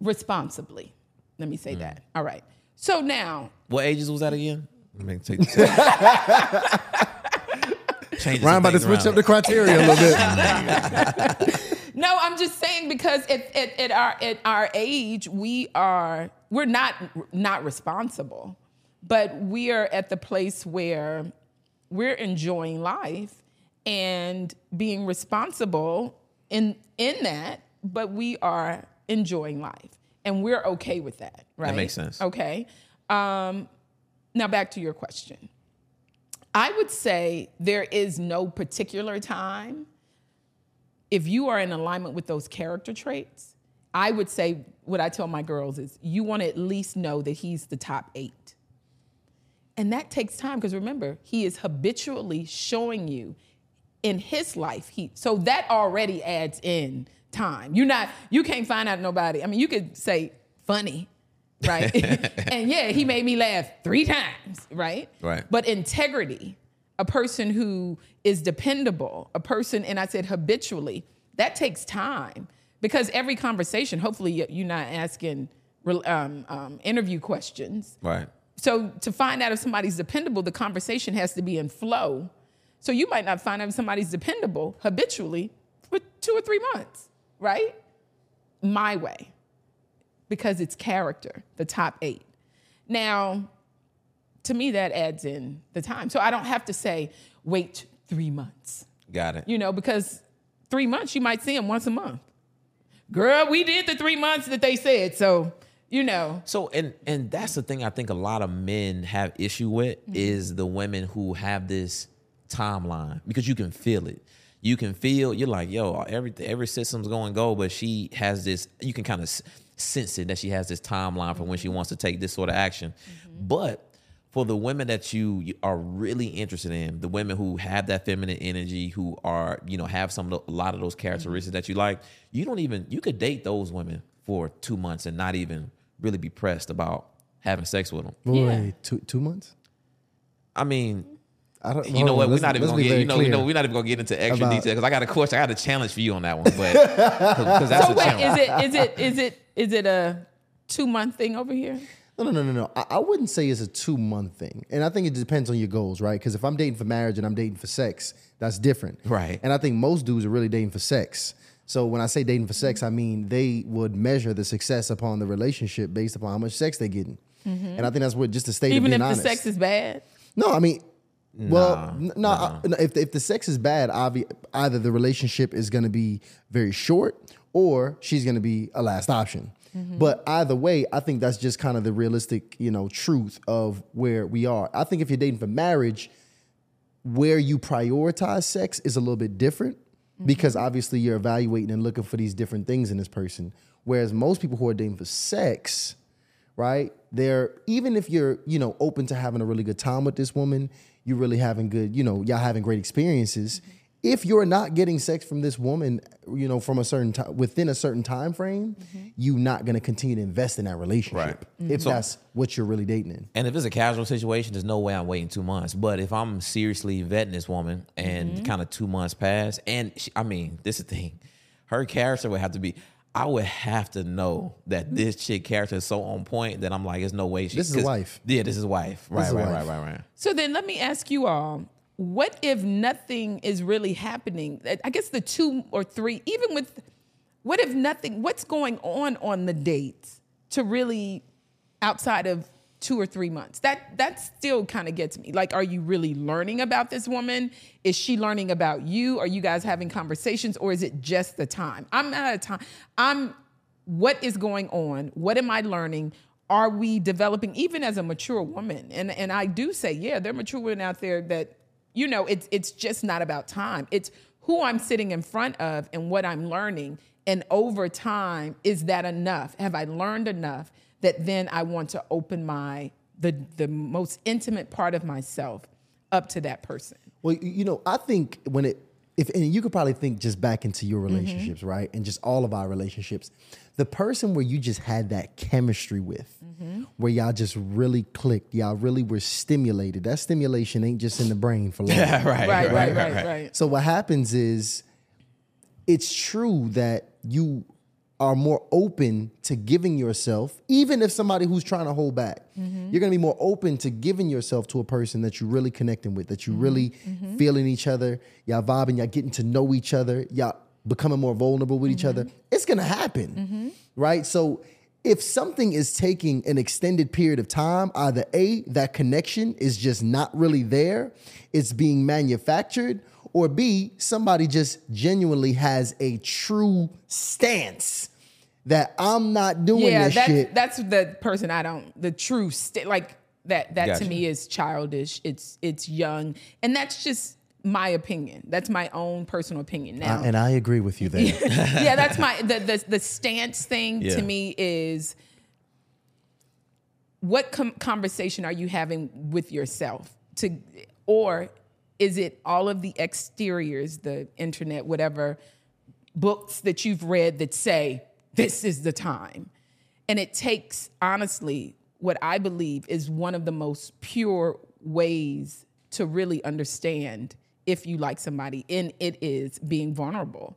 responsibly. Let me say Mm. that. All right. So now, What ages was that again? Let me take Change Ryan about to switch up the criteria a little bit. No, I'm just saying because at, at, at our at our age, we are we're not not responsible, but we are at the place where we're enjoying life and being responsible in in that, but we are enjoying life and we're okay with that, right? That makes sense. Okay. Um, now back to your question. I would say there is no particular time if you are in alignment with those character traits, I would say what I tell my girls is you want to at least know that he's the top eight. And that takes time because remember, he is habitually showing you in his life. He so that already adds in time. You're not, you can't find out nobody. I mean, you could say funny, right? and yeah, he made me laugh three times, right? Right. But integrity, a person who is dependable, a person, and I said habitually, that takes time because every conversation, hopefully you- you're not asking um, um, interview questions. Right. So to find out if somebody's dependable, the conversation has to be in flow. So you might not find out if somebody's dependable habitually for two or three months, right? My way, because it's character, the top eight. Now, to me, that adds in the time. So I don't have to say, wait three months, Got it. you know, because three months, you might see them once a month. Girl, we did the three months that they said. So, you know, So and and that's the thing I think a lot of men have issue with Mm-hmm. is the women who have this timeline because you can feel it. You can feel you're like, yo, every every system's going go, but she has this. You can kind of sense it that she has this timeline for when she wants to take this sort of action. Mm-hmm. But for the women that you you are really interested in, the women who have that feminine energy, who are you know have some of the, a lot of those characteristics that you like, you don't even you could date those women for two months and not even really be pressed about having sex with them. Boy, Yeah. two two months. I mean, I don't. you know what? We're not even gonna get you know, you know we're not even gonna get into extra about- detail because I got a question. I got a challenge for you on that one, but because that's so a wait, challenge. is it is it is it is it a two month thing over here? No, no, no, no, no. I, I wouldn't say it's a two month thing, and I think it depends on your goals, right? Because if I'm dating for marriage and I'm dating for sex, that's different, Right. And I think most dudes are really dating for sex. So when I say dating for sex, I mean they would measure the success upon the relationship based upon how much sex they're getting, mm-hmm. and I think that's what just the state Even of if being the honest. sex is bad? no, I mean Well, n- no. I- no, If the, if the sex is bad, obvi- either the relationship is going to be very short, or she's going to be a last option. Mm-hmm. But either way, I think that's just kind of the realistic, you know, truth of where we are. I think if you're dating for marriage, where you prioritize sex is a little bit different mm-hmm. because obviously you're evaluating and looking for these different things in this person. Whereas most people who are dating for sex, right? They're even if you're, you know, open to having a really good time with this woman, you're really having good, you know, y'all having great experiences. Mm-hmm. If you're not getting sex from this woman, you know, from a certain time within a certain time frame, mm-hmm. you're not gonna continue to invest in that relationship if mm-hmm. that's what you're really dating in. And if it's a casual situation, there's no way I'm waiting two months. But if I'm seriously vetting this woman and Mm-hmm. kind of two months pass, and she, I mean, this is the thing, her character would have to be. I would have to know oh. that hmm. this chick character is so on point that I'm like, there's no way she. This is wife. Yeah, this is wife. Right, is right, wife. right, right, right. So then let me ask you all, what if nothing is really happening? I guess the two or three, even with, what if nothing, what's going on on the dates to really outside of two or three months? That, that still kind of gets me. Like, are you really learning about this woman? Is she learning about you? Are you guys having conversations or is it just the time? I'm out of time. I'm, what is going on? What am I learning? Are we developing even as a mature woman? And and I do say, yeah, there are mature women out there that, you know, it's it's just not about time. It's who I'm sitting in front of and what I'm learning. And over time, is that enough? Have I learned enough that then I want to open my the the most intimate part of myself up to that person? Well, you know, I think when it, if, and you could probably think just back into your Mm-hmm. relationships, right? And just all of our relationships. The person where you just had that chemistry with, Mm-hmm. where y'all just really clicked, y'all really were stimulated. That stimulation ain't just in the brain for long. right, Right, right, right, right. So what happens is it's true that you are more open to giving yourself, even if somebody who's trying to hold back, mm-hmm. you're gonna be more open to giving yourself to a person that you're really connecting with, that you're really mm-hmm. Mm-hmm. feeling each other, y'all vibing, y'all getting to know each other, y'all becoming more vulnerable with each other. It's gonna happen, right? So if something is taking an extended period of time, either A, that connection is just not really there, it's being manufactured, or B, somebody just genuinely has a true stance that I'm not doing yeah, this that's shit. that's the person I don't the true st- like that that Gotcha. to me is childish. It's it's young, and that's just my opinion. That's my own personal opinion. Now, and I agree with you there. yeah, that's my the the, the stance thing Yeah. to me is what com- conversation are you having with yourself to or is it all of the exteriors the internet whatever books that you've read that say this is the time. And it takes honestly what i believe is one of the most pure ways to really understand if you like somebody and it is being vulnerable.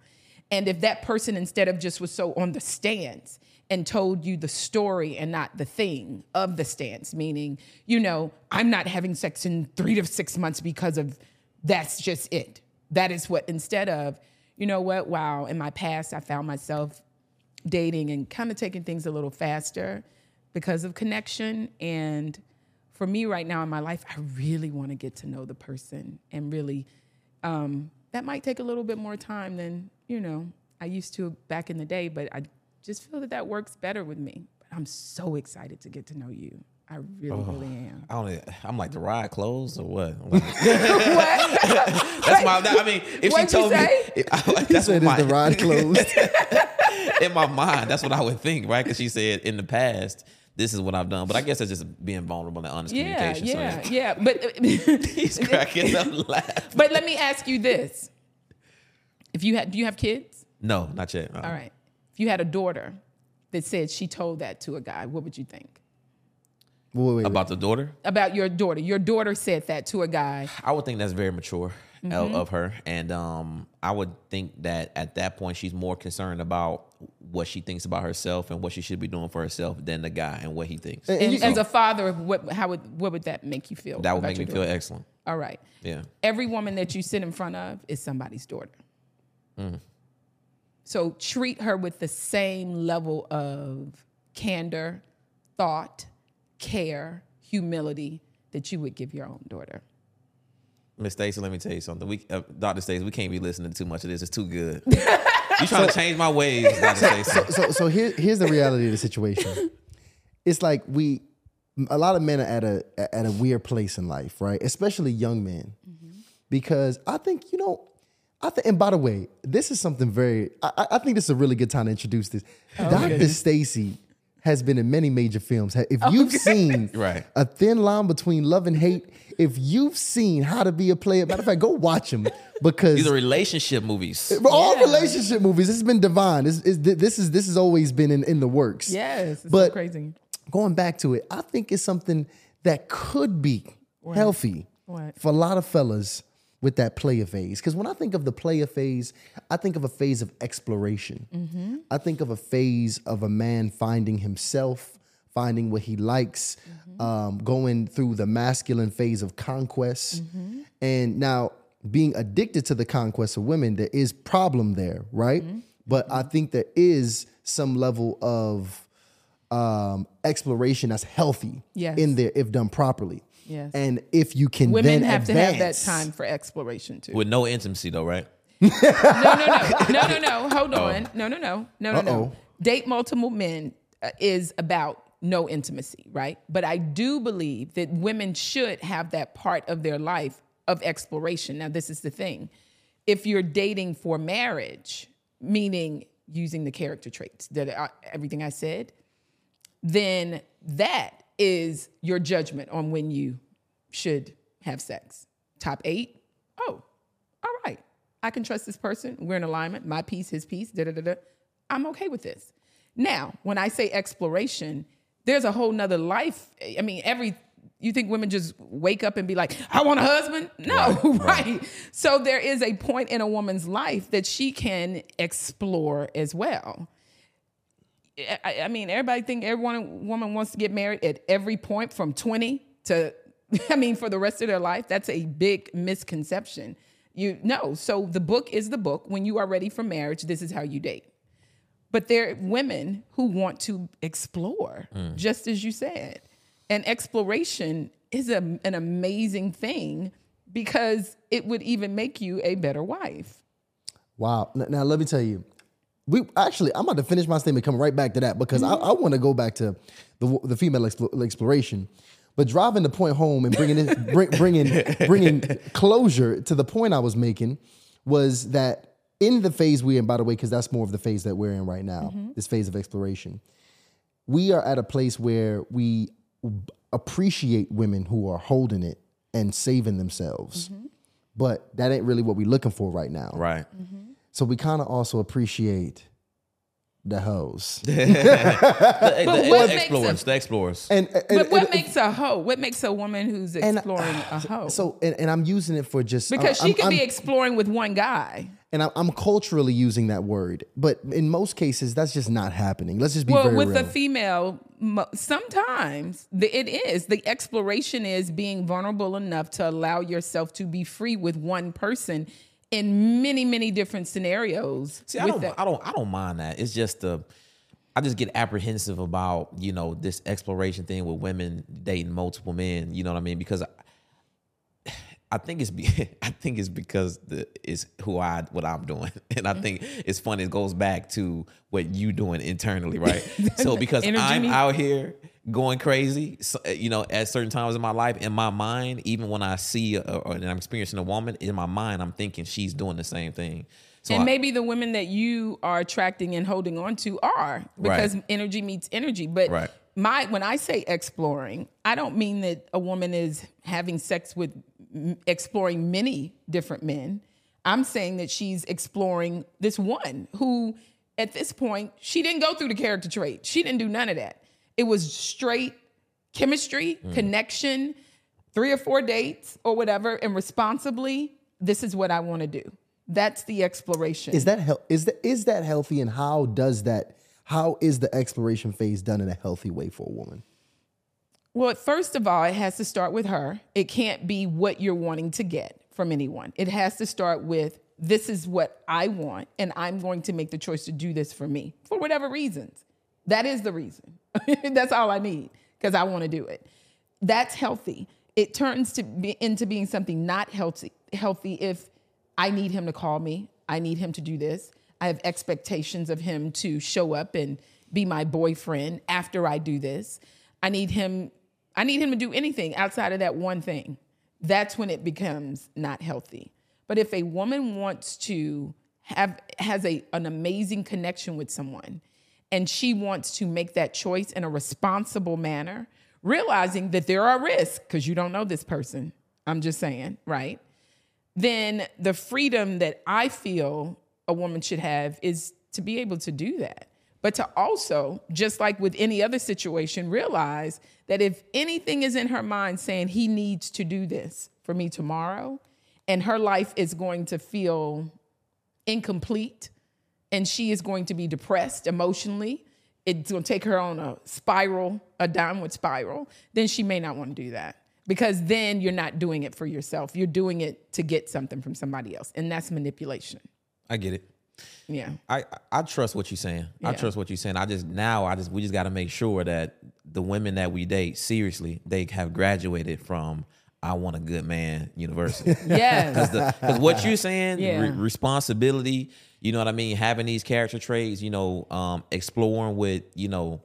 And if that person instead of just was so on the stance and told you the story and not the thing of the stance, meaning, you know, I'm not having sex in three to six months because of that's just it. That is what, instead of, you know what, wow, in my past, I found myself dating and kind of taking things a little faster because of connection. And for me right now in my life, I really want to get to know the person and really, um, that might take a little bit more time than, you know, I used to back in the day, but I just feel that that works better with me. But I'm so excited to get to know you. I really, really am. I don't. I'm like the ride closed or what? I'm that's my. I mean, if What'd she you told say? me, I, He that's what "Is the my, ride closed?" in my mind. That's what I would think, right? Because she said in the past, this is what I've done. But I guess that's just being vulnerable and honest Yeah, communication. yeah, so yeah. But he's cracking up laughing. but let me ask you this: If you had, do you have kids? No, not yet. Uh, All right. If you had a daughter that said she told that to a guy, what would you think Wait, wait, wait. About the daughter, about your daughter? Your daughter said that to a guy. I would think that's very mature Mm-hmm. of, of her, and um, I would think that at that point she's more concerned about what she thinks about herself and what she should be doing for herself than the guy and what he thinks. And And you- as a father, what how would what would that make you feel? that would make me your feel excellent. All right. Yeah. Every woman that you sit in front of is somebody's daughter. Mm. So treat her with the same level of candor, thought, care, humility that you would give your own daughter. Miss Stacii, let me tell you something. We, uh, Dr. Stacii, we can't be listening to too much of this. It's too good. you trying to change my ways, Dr. Stacii. so so so here, here's the reality of the situation. It's like we a lot of men are at a at a weird place in life, right? Especially young men. Because I think, you know, I think and by the way, this is something very I, I- I think this is a really good time to introduce this. Dr. Stacii has been in many major films. If you've seen Right. a thin line between love and hate, if you've seen how to be a player, matter of fact, go watch them because These are relationship movies. all Yeah. relationship movies, this has been divine. This is this is this has always been in, in the works. Yes, it's But- so crazy. Going back to it, I think it's something that could be healthy What? for a lot of fellas with that player phase. Because when I think of the player phase, I think of a phase of exploration. Mm-hmm. I think of a phase of a man finding himself, finding what he likes, Mm-hmm. um, going through the masculine phase of conquest. Mm-hmm. And now being addicted to the conquest of women, there is problem there, right? Mm-hmm. But I think there is some level of um, exploration that's healthy Yes. in there if done properly. Yes. And if you can Women then have to have that time for exploration too. With no intimacy, though, right? No, no, no, no, no, no. Hold on. No, no, no, no, no, no. Date multiple men uh, is about no intimacy, right? But I do believe that women should have that part of their life of exploration. Now, this is the thing: if you're dating for marriage, meaning using the character traits that I, everything I said, then that is your judgment on when you should have sex. Top eight, oh, all right. I can trust this person. We're in alignment. My peace, his peace, da da da da. I'm okay with this. Now, when I say exploration, there's a whole nother life. I mean, every you think women just wake up and be like, I want a husband? No, right. So there is a point in a woman's life that she can explore as well. I, I mean, everybody think every woman wants to get married at every point from 20 to, I mean, for the rest of their life. That's a big misconception. You know, so the book is the book. When you are ready for marriage, this is how you date. But there are women who want to explore, mm. just as you said. And exploration is a, an amazing thing because it would even make you a better wife. Wow. N- Now, let me tell you, we actually, I'm about to finish my statement, come right back to that because I, I want to go back to the the female explo- exploration. But driving the point home and bringing in, bring, bringing bringing closure to the point I was making was that in the phase we're in, by the way, because that's more of the phase that we're in right now, mm-hmm. this phase of exploration, we are at a place where we appreciate women who are holding it and saving themselves. Mm-hmm. But that ain't really what we're looking for right now. Right. Mm-hmm. So we kind of also appreciate the hoes. The, the- the what makes explorers. a- The explorers. And, and- But what and- makes a hoe? What makes a woman who's and- exploring a ah, hoe? So and, and I'm using it for just because I'm- she can I'm- be exploring with one guy. and I'm, I'm culturally using that word, but in most cases that's just not happening. Let's just be Well, very with real. the female, sometimes it is the exploration is being vulnerable enough to allow yourself to be free with one person in many, many different scenarios. See, I don't, that. I don't, I don't mind that. It's just the, I just get apprehensive about you know this exploration thing with women dating multiple men. You know what I mean? Because I, I think it's, be, I think it's because the is who I what I'm doing, and I think it's funny. It goes back to what you doing internally, right? so because I'm out here going crazy, so, eh, you know, at certain times in my life, in my mind, even when I see a, or and I'm experiencing a woman, in my mind, I'm thinking she's doing the same thing. So and I- maybe the women that you are attracting and holding on to are because Right. energy meets energy. But Right. my when I say exploring, I don't mean that a woman is having sex with exploring many different men. I'm saying that she's exploring this one who at this point she didn't go through the character trait. She didn't do none of that. It was straight chemistry, Mm. connection, three or four dates or whatever and responsibly this is what I want to do. That's the exploration. is that hel- is that is that healthy and how does that how is the exploration phase done in a healthy way for a woman? Well, first of all, it has to start with her. It can't be what you're wanting to get from anyone. It has to start with this is what I want, and I'm going to make the choice to do this for me for whatever reasons. That is the reason. That's all I need because I want to do it. That's healthy. it turns to be into being something not healthy healthy if I need him to call me, I need him to do this. I have expectations of him to show up and be my boyfriend after I do this. I need him I need him to do anything outside of that one thing. That's when it becomes not healthy. But if a woman wants to have has a an amazing connection with someone and she wants to make that choice in a responsible manner, realizing that there are risks because you don't know this person. I'm just saying, right? Then the freedom that I feel a woman should have is to be able to do that. But to also, just like with any other situation, realize that if anything is in her mind saying he needs to do this for me tomorrow, and her life is going to feel incomplete, and she is going to be depressed emotionally, it's going to take her on a spiral, a downward spiral, then she may not want to do that. Because then you're not doing it for yourself. You're doing it to get something from somebody else. And that's manipulation. I get it. Yeah. I, I trust what you're saying. I trust what you're saying. I just now I just we just got to make sure that the women that we date seriously they have graduated from I want a good man university. Yes. Because what you're saying, Yeah. re- responsibility, you know what I mean, having these character traits, you know, um, exploring with, you know,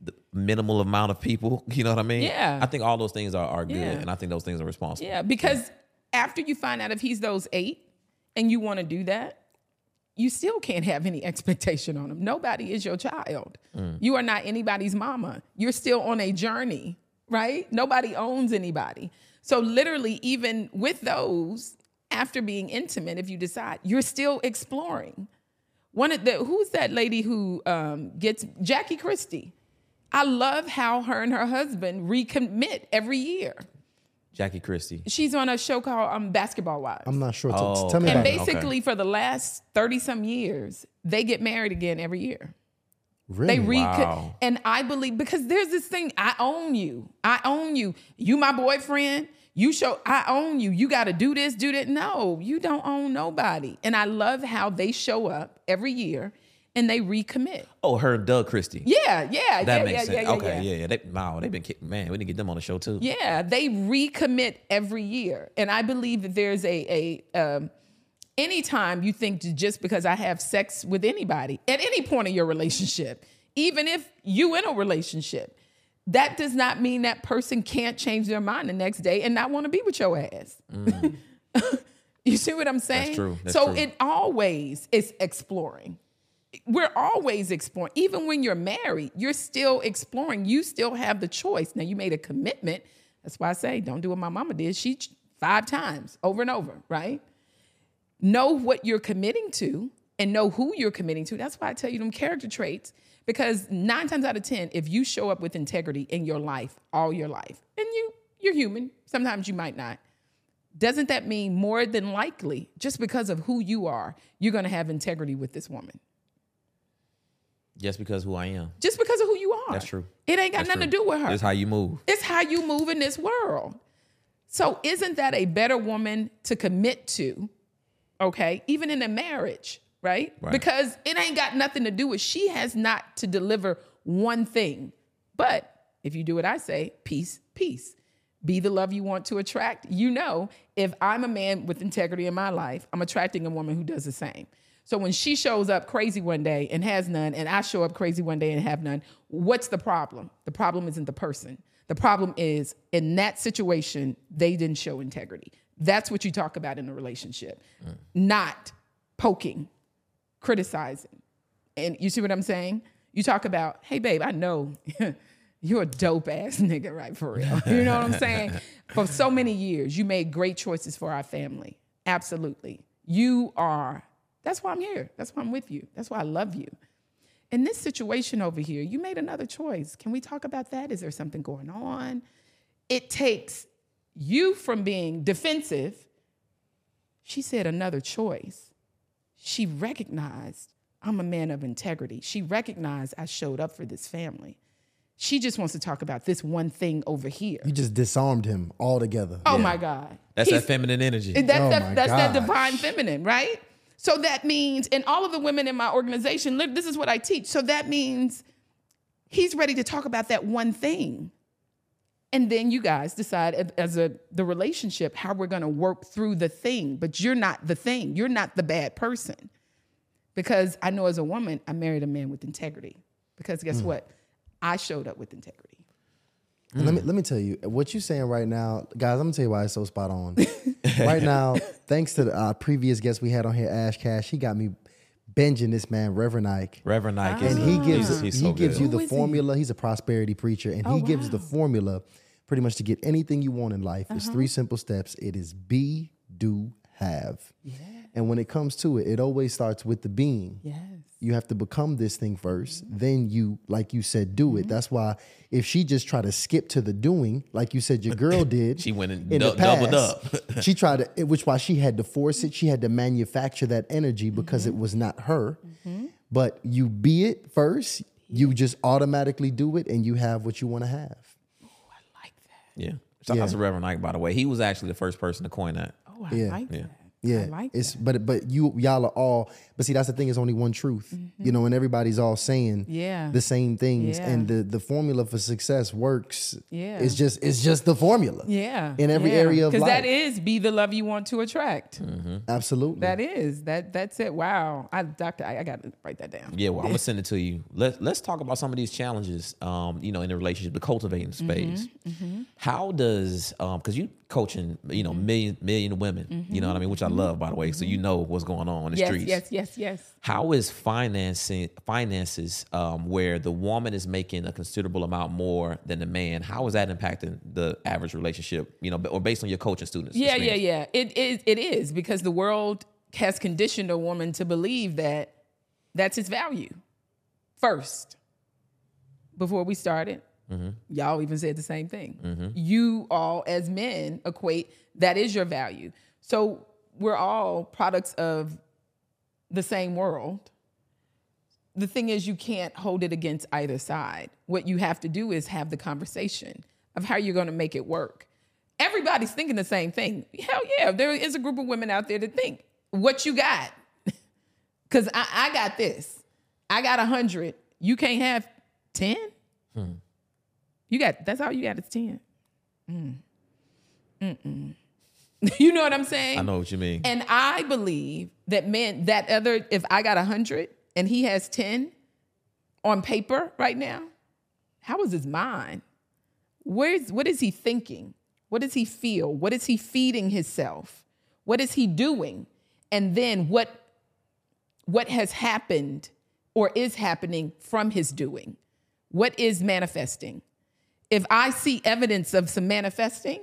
the minimal amount of people, you know what I mean? Yeah. I think all those things are, are good, Yeah. and I think those things are responsible. Yeah, because after you find out if he's those eight and you want to do that, you still can't have any expectation on him. Nobody is your child. You are not anybody's mama. You're still on a journey, right? Nobody owns anybody. So, literally, even with those, after being intimate, if you decide, you're still exploring. One of the who's that lady who um, gets Jackie Christie? I love how her and her husband recommit every year. Jackie Christie. She's on a show called um, Basketball Wives. I'm not sure. Oh, Tell me and about it. basically, for the last 30 some years, they get married again every year. Really? They re Wow. and I believe because there's this thing, I own you. I own you. You my boyfriend. You show I own you. You got to do this, do that. No, you don't own nobody. And I love how they show up every year and they recommit. Oh, her and Doug Christie. Yeah, yeah, That yeah, makes yeah, sense. yeah, okay, yeah. yeah. They, wow, they've been man. We didn't get them on the show too. Yeah, they recommit every year, and I believe that there's a a um, anytime you think just because I have sex with anybody at any point in your relationship, even if you in a relationship, that does not mean that person can't change their mind the next day and not want to be with your ass. Mm. you see what I'm saying? That's true. That's so true. it always is exploring we're always exploring. Even when you're married, you're still exploring. You still have the choice. Now you made a commitment. That's why I say don't do what my mama did. She five times over and over, right? Know what you're committing to and know who you're committing to. That's why I tell you them character traits. Because nine times out of ten, if you show up with integrity in your life, all your life, and you you're human, sometimes you might not. Doesn't that mean more than likely, just because of who you are, you're gonna have integrity with this woman? Just because who I am. just because of who you are. That's true. It ain't got That's nothing true. to do with her. It's how you move. It's how you move in this world. So isn't that a better woman to commit to? Okay, even in a marriage, right? Right. Because it ain't got nothing to do with she has not to deliver one thing. But if you do what I say, peace, peace. Be the love you want to attract. You know, if I'm a man with integrity in my life, I'm attracting a woman who does the same. So when she shows up crazy one day and has none, and I show up crazy one day and have none, what's the problem? The problem isn't the person. The problem is in that situation, they didn't show integrity. That's what you talk about in a relationship, not poking, criticizing. And you see what I'm saying? You talk about, hey, babe, I know you're a dope ass nigga, right? For real. You know what I'm saying? For so many years, you made great choices for our family. Absolutely. You are, that's why I'm here. That's why I'm with you. That's why I love you. In this situation over here, you made another choice. Can we talk about that? Is there something going on? It takes you from being defensive. She said another choice. She recognized I'm a man of integrity. She recognized I showed up for this family. She just wants to talk about this one thing over here. You just disarmed him altogether. Oh my God. That's He's- that feminine energy. that, Oh that- my that's that divine feminine, right? So that means, and all of the women in my organization, this is what I teach. So that means he's ready to talk about that one thing. And then you guys decide as- as a the relationship how we're going to work through the thing, but you're not the thing. You're not the bad person. Because I know as a woman, I married a man with integrity. Because guess what? I showed up with integrity. And Let me let me tell you what you're saying right now, guys. I'm gonna tell you why it's so spot on. right now, thanks to the uh, previous guest we had on here, Ash Cash, he got me binging this man, Reverend Ike. Reverend Ike. and he gives he's, he's he so gives good. you the Who is he? formula. He's a prosperity preacher, and he gives the formula pretty much to get anything you want in life. It's Uh-huh. three simple steps. It is be, do, have. And when it comes to it, it always starts with the being. Yes. You have to become this thing 1st Then you, like you said, do Mm-hmm. it. That's why if she just try to skip to the doing, like you said, your girl did. She went and in dou- the doubled past, she tried to, which why she had to force it. She had to manufacture that energy because Mm-hmm. it was not her. But you be it first. You just automatically do it, and you have what you want to have. Oh, I like that. Yeah. Shout Yeah. out to Reverend Ike, by the way. He was actually the first person to coin that. Oh, I Yeah. like Yeah. that. Yeah, I like it's that. but but you y'all are all but see that's the thing. It's only one truth, you know, and everybody's all saying Mm-hmm. Yeah. the same things, Yeah. and the the formula for success works. Yeah. it's just it's just the formula. Yeah. in every area of Because life. that is be the love you want to attract. Absolutely. That is. That that's it. Wow. I doctor, I, I gotta write that down. Yeah, well, I'm gonna send it to you. Let Let's talk about some of these challenges. Um, you know, in the relationship, the cultivating space. How does um, because you coaching, you know, mm-hmm. million million women. You know what I mm-hmm. mean, which I mm-hmm. love, by the way. So you know what's going on in the Yes, streets. yes, yes, yes. Yes. How is financing finances um, where the woman is making a considerable amount more than the man? How is that impacting the average relationship? You know, or based on your coaching students? Yeah, yeah, experience? yeah. It is it is because the world has conditioned a woman to believe that that's its value. First, before we started, Mm-hmm. y'all even said the same thing. Mm-hmm. You all, as men, equate that is your value. So we're all products of the same world. The thing is, you can't hold it against either side. What you have to do is have the conversation of how you're going to make it work. Everybody's thinking the same thing. Hell yeah, there is a group of women out there that think what you got. Because I, I got this. I got a hundred. You can't have ten. Hmm. You got that's all you got is ten. Mm. Mm-mm. you know what I'm saying? I know what you mean. And I believe that men, that other, if I got 100 and he has 10 on paper right now, how is his mind? Where's, what is he thinking? What does he feel? What is he feeding himself? What is he doing? And then what, what has happened or is happening from his doing? What is manifesting? If I see evidence of some manifesting,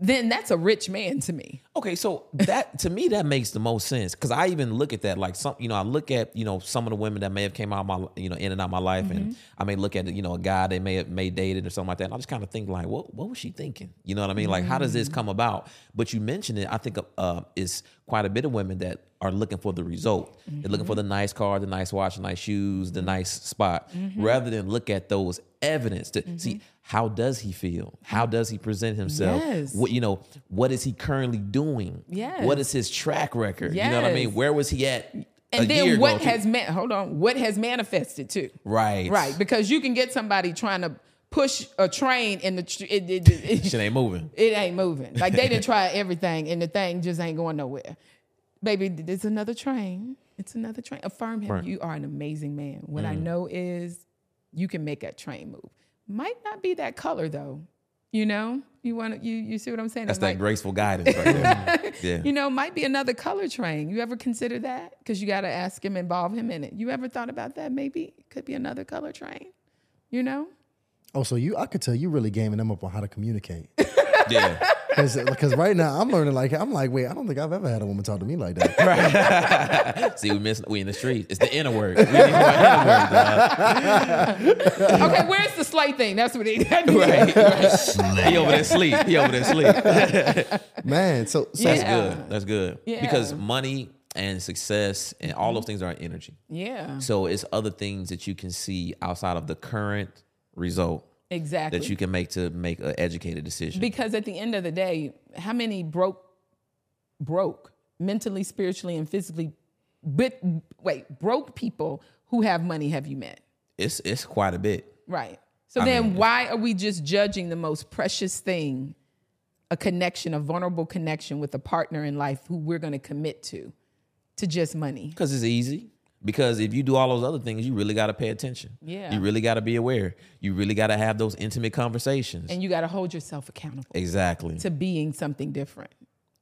then that's a rich man to me. Okay, so that to me that makes the most sense because I even look at that like some you know I look at you know some of the women that may have came out of my you know in and out of my life Mm-hmm. and I may look at you know a guy they may have may dated or something like that and I just kind of think like what what was she thinking you know what I mean like how does this Mm. come about but you mentioned it I think uh, is quite a bit of women that are looking for the result they're looking Mm-hmm. for the nice car the nice watch the nice shoes the nice spot rather than look at those evidence to see how does he feel how does he present himself Yes. what you know what is he currently doing Yes. what is his track record you know what i mean where was he at a And year then what has man hold on, what has manifested too. right Right. Because you can get somebody trying to push a train and the tr- it, it, it, it, shit ain't moving it ain't moving. Like they didn't try everything and the thing just ain't going nowhere. Baby, it's another train. It's another train. Affirm him. Right. You are an amazing man. What Mm. I know is you can make that train move. Might not be that color though. You know? You want to you you see what I'm saying? that's that graceful guidance right there yeah you know, might be another color train. You ever consider that? Because you got to ask him, involve him in it. You ever thought about that? Maybe it could be another color train. You know? Oh, so you I could tell you really gaming them up on how to communicate. yeah Because right now I'm learning like I'm like wait I don't think I've ever had a woman talk to me like that. Right. see we miss we in the street it's the inner word we need more inner word dog. Okay, where's the slate thing? That's what he. right, right. he over there sleep he over there sleep Man, so, so that's Yeah. good that's good Yeah. because money and success and all those mm-hmm. things are energy Yeah, so it's other things that you can see outside of the current result exactly. that you can make to make an educated decision. because at the end of the day, how many broke, broke mentally, spiritually, and physically, but wait, broke people who have money have you met? it's it's quite a bit. Right. So I then mean, why are we just judging the most precious thing, a connection, a vulnerable connection with a partner in life who we're going to commit to, to just money? Because it's easy. Because if you do all those other things, you really got to pay attention. Yeah. You really got to be aware. You really got to have those intimate conversations. And you got to hold yourself accountable exactly. to being something different.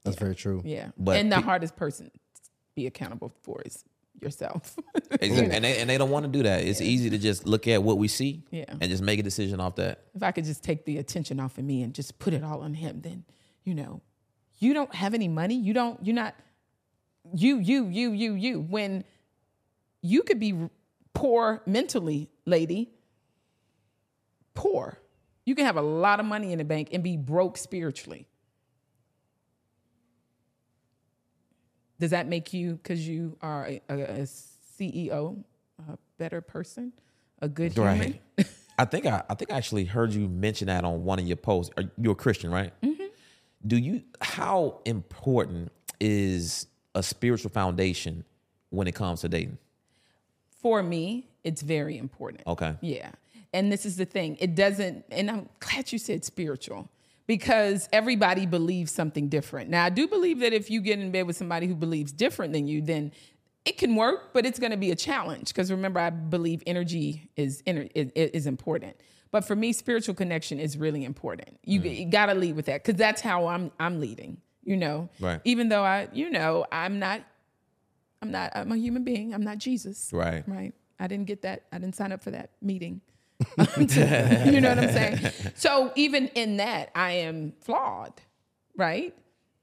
That's very true. Yeah. But and the pe- hardest person to be accountable for is yourself. Exactly. and they and they don't want to do that. It's easy to just look at what we see Yeah. and just make a decision off that. if I could just take the attention off of me and just put it all on him, then you know, you don't have any money. You don't. You're not. You. You. You. You. You. When you could be poor mentally, lady. Poor. You can have a lot of money in the bank and be broke spiritually. Does that make you, because you are a, a, a CEO, a better person, a good human? Right. I think I, I think I actually heard you mention that on one of your posts. Are, you're a Christian, right? Mm-hmm. Do you? How important is a spiritual foundation when it comes to dating? For me, it's very important. Okay. Yeah. And this is the thing. It doesn't, and I'm glad you said spiritual because everybody believes something different. Now, I do believe that if you get in bed with somebody who believes different than you, then it can work, but it's going to be a challenge because remember, I believe energy is, is, important. But for me, spiritual connection is really important. You, you got to lead with that because that's how I'm, I'm leading, you know? Right. Even though I, you know, I'm not, I'm not, I'm a human being. I'm not Jesus. Right. Right. I didn't get that. I didn't sign up for that meeting. you know what I'm saying? So even in that, I am flawed, right?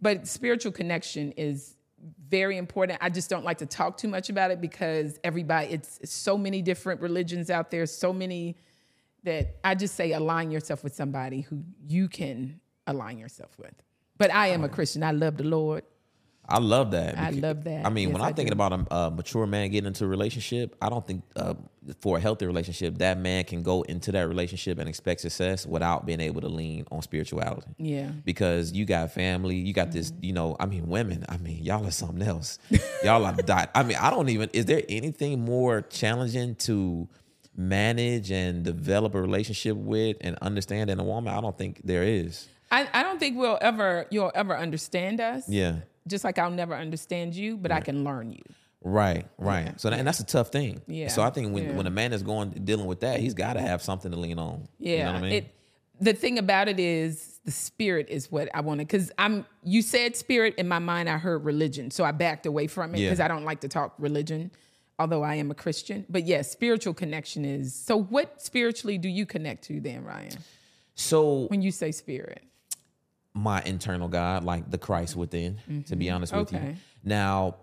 But spiritual connection is very important. I just don't like to talk too much about it because everybody, it's, it's so many different religions out there, so many that I just say align yourself with somebody who you can align yourself with. But I am a Christian. I love the Lord. I love that. I love that. I mean, Yes, when I'm thinking do. about a, a mature man getting into a relationship, I don't think uh, for a healthy relationship that man can go into that relationship and expect success without being able to lean on spirituality. Yeah. Because you got family, you got this, Mm-hmm. you know, I mean, women, I mean, y'all are something else. y'all are died. I mean, I don't even, is there anything more challenging to manage and develop a relationship with and understand than a woman? I don't think there is. I, I don't think we'll ever you'll ever understand us. Yeah. Just like I'll never understand you, but I can learn you. Right, right. So that, and that's a tough thing. Yeah, So I think when, yeah. when a man is going dealing with that, he's got to have something to lean on. Yeah. You know what I mean? It the thing about it is the spirit is what I wanted because I'm you said spirit in my mind I heard religion so I backed away from it Yeah. because I don't like to talk religion although I am a Christian but yes spiritual connection is so what spiritually do you connect to then Ryan so when you say spirit my internal God, like the Christ within, to be honest with you. Mm-hmm. Now,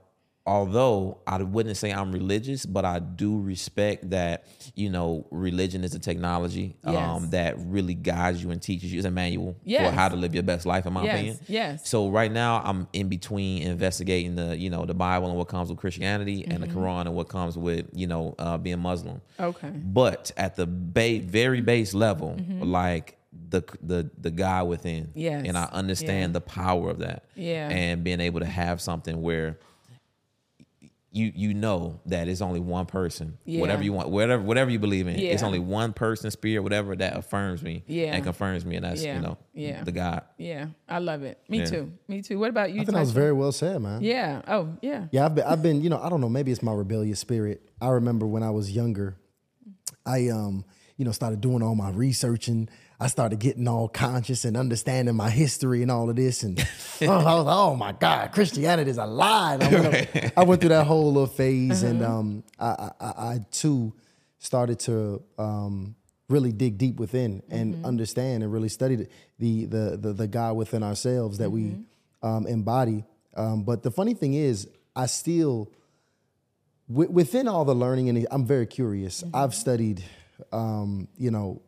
although I wouldn't say I'm religious, but I do respect that, you know, religion is a technology Yes. um, that really guides you and teaches you. It's a manual Yes. for how to live your best life, in my Yes, opinion. yes. So right now I'm in between investigating the, you know, the Bible and what comes with Christianity and Mm-hmm. the Quran and what comes with, you know, uh, being Muslim. okay But at the ba- very base level, like the the the guy within. Yes. and I understand Yeah. the power of that, Yeah. and being able to have something where you you know that it's only one person, Yeah. whatever you want, whatever whatever you believe in, yeah. it's only one person, spirit, whatever that affirms me, Yeah. and confirms me, and that's Yeah. you know, Yeah. the God. yeah I love it me Yeah. too me too what about you I think that was very well said, man. yeah oh yeah Yeah, I've been, I've been, you know, I don't know, maybe it's my rebellious spirit. I remember when I was younger, I, um, you know, started doing all my research and I started getting all conscious and understanding my history and all of this. And oh, I was like, oh my God, Christianity is a lie. I, went up- I went through that whole little phase and um, I, I, I, too started to um, really dig deep within and understand and really study the, the, the, the, the God within ourselves that we um, embody. Um, but the funny thing is, I still, wi- within all the learning, and I'm very curious. I've studied, um, you know,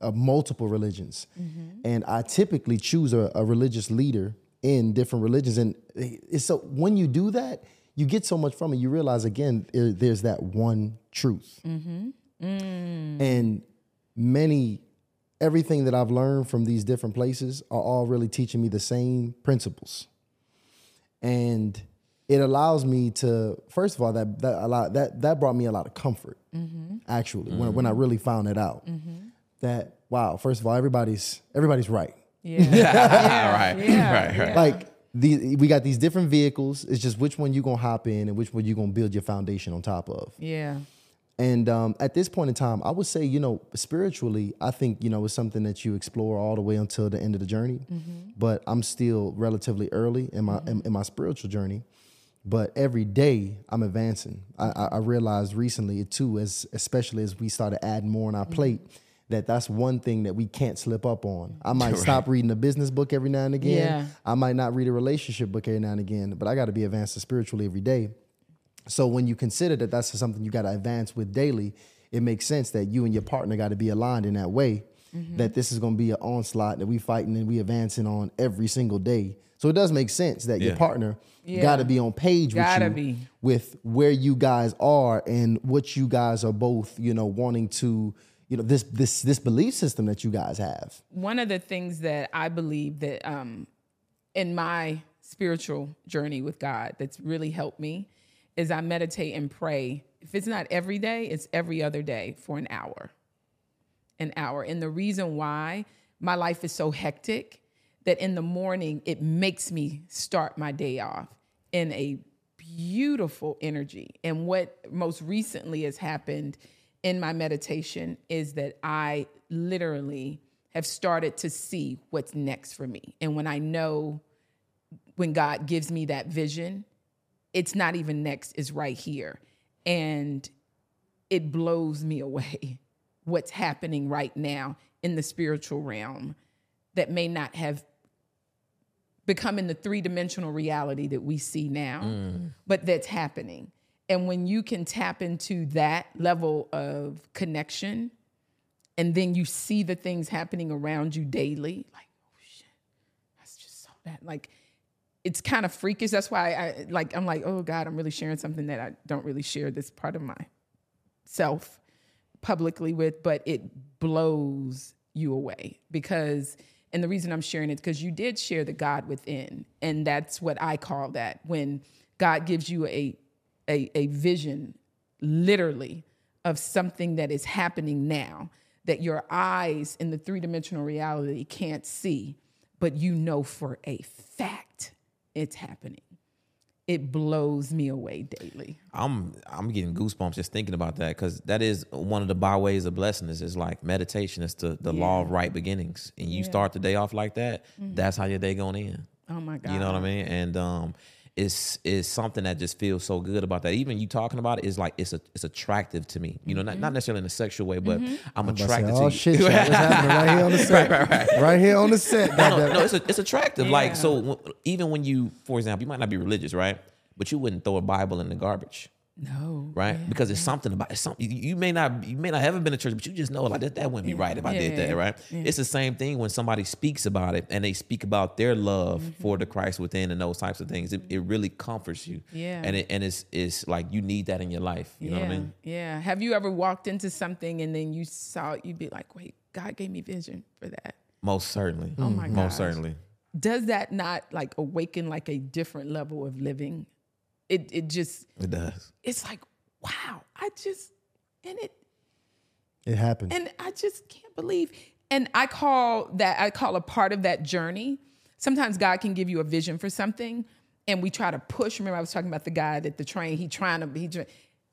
uh, multiple religions, mm-hmm. and I typically choose a, a religious leader in different religions. And it's so when you do that, you get so much from it. You realize again, there- there's that one truth, mm-hmm. mm. and many. Everything that I've learned from these different places are all really teaching me the same principles. And it allows me to first of all that that a lot that that brought me a lot of comfort mm-hmm. actually when, when i really found it out that wow, first of all, everybody's everybody's right. Yeah. yeah. right, Yeah. right, right. Like the we got these different vehicles. It's just which one you gonna hop in and which one you gonna build your foundation on top of. yeah. And um, at this point in time, I would say, you know, spiritually, I think, you know, it's something that you explore all the way until the end of the journey. But I'm still relatively early in my in, in my spiritual journey. But every day I'm advancing. I, I, I realized recently too, as especially as we started adding more on our plate, that that's one thing that we can't slip up on. I might stop reading a business book every now and again. Yeah. I might not read a relationship book every now and again, but I got to be advancing spiritually every day. So when you consider that that's something you got to advance with daily, it makes sense that you and your partner got to be aligned in that way. Mm-hmm. That this is going to be an onslaught that we fighting and we advancing on every single day. So it does make sense that your partner Yeah. got to be on page Gotta with you be. with where you guys are and what you guys are both, you know, wanting to, you know, this this this belief system that you guys have. one of the things that I believe that um, in my spiritual journey with God that's really helped me is I meditate and pray. If it's not every day, it's every other day for an hour. An hour. And the reason why my life is so hectic that in the morning it makes me start my day off in a beautiful energy. And what most recently has happened in my meditation is that I literally have started to see what's next for me. And when I know when God gives me that vision, it's not even next, it's right here. And it blows me away what's happening right now in the spiritual realm that may not have become in the three dimensional reality that we see now, mm. but that's happening. And when you can tap into that level of connection, and then you see the things happening around you daily, like, oh shit, that's just so bad. Like, it's kind of freakish. That's why I like. I'm like, oh God, I'm really sharing something that I don't really share this part of myself publicly with, but it blows you away because. And the reason I'm sharing it because you did share the God within, and that's what I call that when God gives you a a, a vision, literally, of something that is happening now that your eyes in the three dimensional reality can't see, but you know for a fact it's happening. It blows me away daily. I'm I'm getting goosebumps just thinking about that because that is one of the byways of blessing is is like meditation. It's the the law of right beginnings, and you start the day off like that. That's how your day going in. Oh my God. You know what I mean? And um, it's it's something that just feels so good about that. Even you talking about it is like it's a it's attractive to me. You know, not, mm-hmm. not necessarily in a sexual way, but mm-hmm. I'm I say, attracted oh to shit, you. y'all, what's happening right here on the set? right, here on the set. no, goddamn. no, it's a, it's attractive. Yeah. Like so, w- even when you, for example, you might not be religious, right? But you wouldn't throw a Bible in the garbage. No. right? because it's something about it's something you you may not you may not have been to church, but you just know like that that wouldn't be right if I did Yeah. that, right? It's the same thing when somebody speaks about it and they speak about their love Mm-hmm. for the Christ within and those types of things. It, it really comforts you, Yeah. And it and it's it's like you need that in your life. You yeah. know what I mean? Yeah. Have you ever walked into something and then you saw you'd be like, wait, God gave me vision for that. Most certainly. Oh my God. Most certainly. Does that not like awaken like a different level of living? It it just It does. it's like, wow, I just and it It happened. and I just can't believe. And I call that I call a part of that journey. Sometimes God can give you a vision for something, and we try to push. Remember, I was talking about the guy that the train. He trying to he.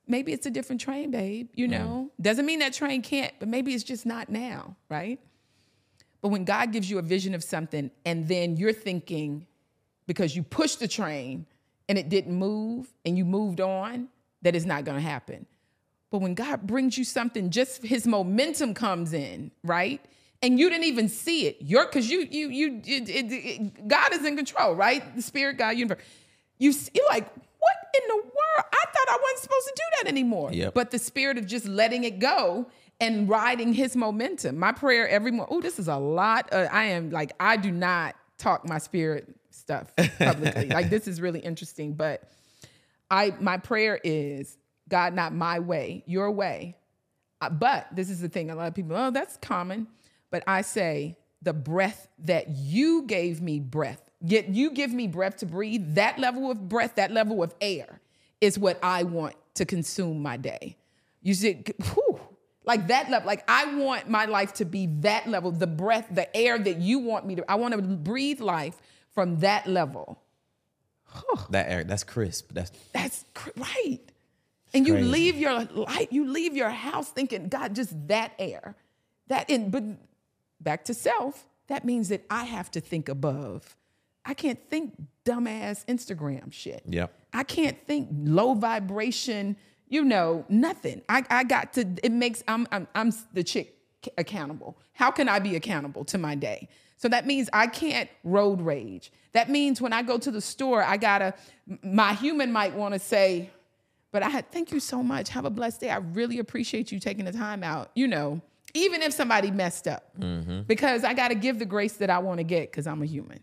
Maybe it's a different train, babe. You know, mm. doesn't mean that train can't, but maybe it's just not now, right? But when God gives you a vision of something, and then you're thinking, because you push the train and it didn't move, and you moved on, that is not going to happen. But when God brings you something, just his momentum comes in, right? And you didn't even see it. You're because you you you it, it, it- God is in control, right? The spirit, God, universe. You see, you're like, what in the world? I thought I wasn't supposed to do that anymore. Yep. But the spirit of just letting it go and riding his momentum. My prayer every morning. Oh, this is a lot. Uh, I am like, I do not talk my spirit stuff publicly. like this is really interesting, but I my prayer is God, not my way, your way. Uh, But this is the thing: a lot of people, oh, that's common. But I say the breath that you gave me, breath. Yet you give me breath to breathe. That level of breath, that level of air, is what I want to consume my day. You said, whew, Like that level. Like I want my life to be that level, the breath, the air that you want me to. I want to breathe life from that level. That air, that's crisp. That's That's cr- right. And you crazy. leave your light, you leave your house thinking, God, just that air. That in but back to self, that means that I have to think above. I can't think dumbass Instagram shit. Yep. I can't think low vibration, you know, nothing. I, I got to, it makes, I'm, I'm, I'm the chick accountable. How can I be accountable to my day? So that means I can't road rage. That means when I go to the store, I gotta, my human might wanna say, but I thank you so much. Have a blessed day. I really appreciate you taking the time out, you know, even if somebody messed up, because I gotta give the grace that I wanna get because I'm a human.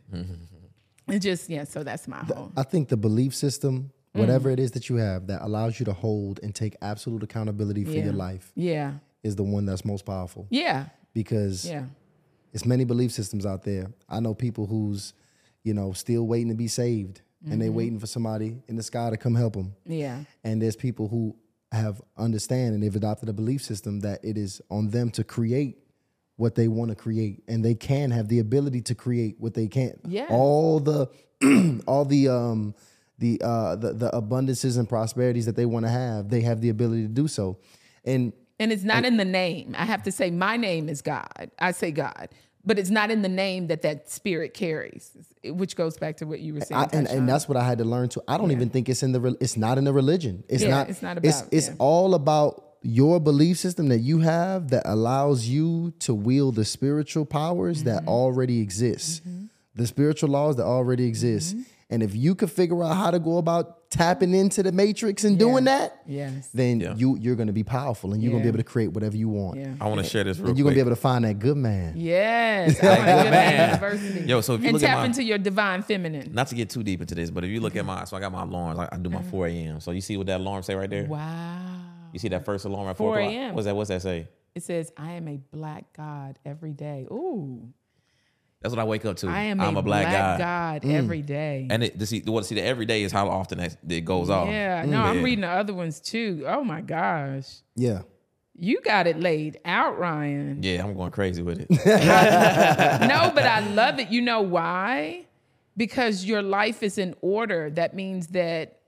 And just, yeah, so that's my whole. I think the belief system, Mm. whatever it is that you have that allows you to hold and take absolute accountability for Yeah. your life, Yeah. is the one that's most powerful. Yeah. Because Yeah. It's many belief systems out there. I know people who's, you know, still waiting to be saved, and Mm-hmm. they waiting for somebody in the sky to come help them. Yeah. And there's people who have understand and they've adopted a belief system that it is on them to create what they want to create, and they can have the ability to create what they can. Yes. All the, all the um, the uh, the the abundances and prosperities that they want to have, they have the ability to do so. And And it's not in the name. I have to say, my name is God. I say God, but it's not in the name that that spirit carries, which goes back to what you were saying. I, and, and that's what I had to learn too. I don't even think it's in the it's not in the religion. It's Yeah, not. it's not about- it's yeah. all about your belief system that you have that allows you to wield the spiritual powers Mm-hmm. that already exist, the spiritual laws that already exist. Mm-hmm. And if you could figure out how to go about tapping into the matrix and doing that, Yes. then Yeah. you you're going to be powerful and you're going to be able to create whatever you want. Yeah. I want to share this real And you're going quick. to be able to find that good man. Yes. I want to university. Yo, so if you and look at tap my- into your divine feminine. Not to get too deep into this, but if you look at my, so I got my alarms. I, I do my uh-huh. 4 a.m. So you see what that alarm say right there? Wow. You see that first alarm at 4 4 o'clock? a.m.. What's that? What's that say? It says, I am a black God every day. Ooh. That's what I wake up to. I am I'm a, a black, guy. God Mm. every day. And it, to see, what see, the every day is how often that it goes off. yeah. No, I'm Yeah. reading the other ones too. Oh my gosh. Yeah. You got it laid out, Ryan. Yeah, I'm going crazy with it. no, but I love it. You know why? Because your life is in order. That means that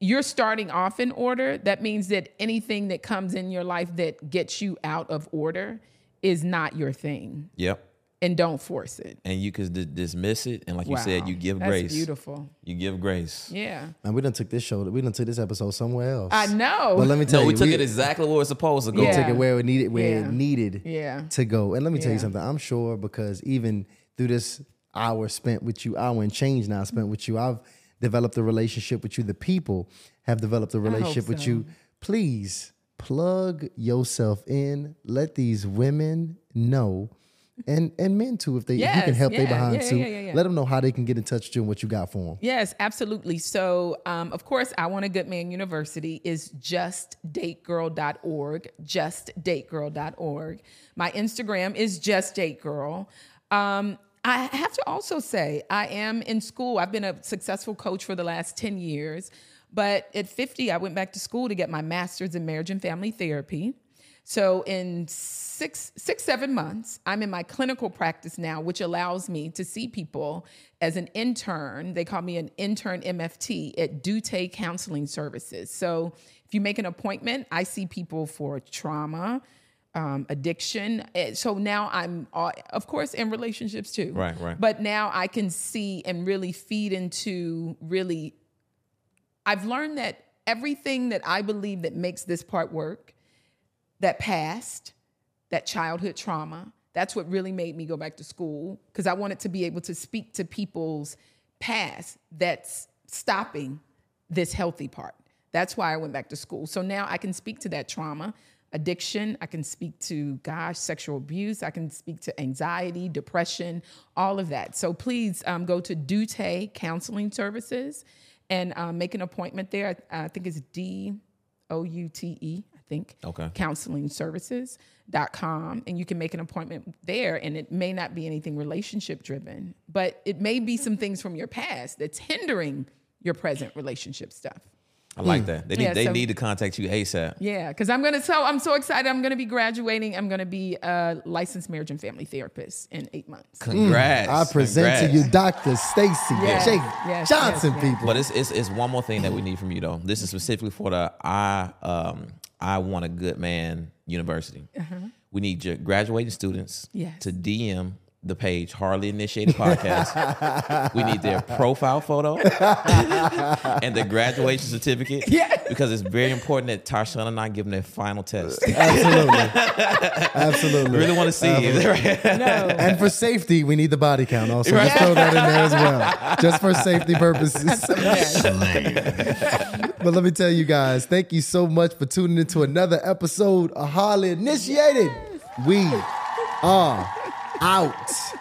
you're starting off in order. That means that anything that comes in your life that gets you out of order is not your thing. yep. And don't force it. And you could d- dismiss it, and like you said, you give That's grace. beautiful. You give grace. Yeah. And we done took this show. We done took this episode somewhere else. I know. But let me tell No, you, we took it exactly where it's supposed to go. we Yeah. took it where it needed where Yeah. it needed Yeah. to go. And let me tell you something. I'm sure because even through this hour spent with you, hour and change now spent with you, I've developed a relationship with you. The people have developed a relationship with you. Please plug yourself in. Let these women know. And and men too, if they if you can Yes, help they behind yeah, too. yeah, yeah, yeah. Let them know how they can get in touch with you and what you got for them. Yes, absolutely. So, um, of course, I Want a Good Man University is justdategirl.org, justdategirl.org. My Instagram is justdategirl. Um, I have to also say, I am in school. I've been a successful coach for the last 10 years, but at 50, I went back to school to get my master's in marriage and family therapy. So in six, six, seven months, I'm in my clinical practice now, which allows me to see people as an intern. They call me an intern MFT at Dute Counseling Services. So if you make an appointment, I see people for trauma, um, addiction. Eh, So now I'm, of course, in relationships too. Right, right. But now I can see and really feed into really I've learned that everything that I believe that makes this part work, that past, that childhood trauma, that's what really made me go back to school because I wanted to be able to speak to people's past that's stopping this healthy part. That's why I went back to school. So now I can speak to that trauma, addiction, I can speak to gosh, sexual abuse, I can speak to anxiety, depression, all of that. So please um, go to Dute Counseling Services and um, make an appointment there. I, I think it's D O U T E, think. Okay. Counseling services.com. And you can make an appointment there. And it may not be anything relationship driven, but it may be some things from your past that's hindering your present relationship stuff. I like that. They need Yeah, they so- need to contact you ASAP. Yeah, because I'm gonna tell. I'm so excited. I'm gonna be graduating. I'm gonna be a licensed marriage and family therapist in eight months. Congrats. I present to you Dr. Stacii Yes, Jae yes, Johnson, yes, yes. people. But it's, it's it's one more thing that we need from you though. This is specifically for the I um I want a good man university. We need graduating students Uh-huh. Yes. to DM the page Hardly Initiated Podcast. we need their profile photo and their graduation certificate. Yeah. Because it's very important that Tarshawn and I give them their final test. Absolutely. Absolutely. We really want to see you. No. And for safety, we need the body count also. Just throw that in there as well. Just for safety purposes. but let me tell you guys, thank you so much for tuning into another episode of Hardly Initiated. We are out.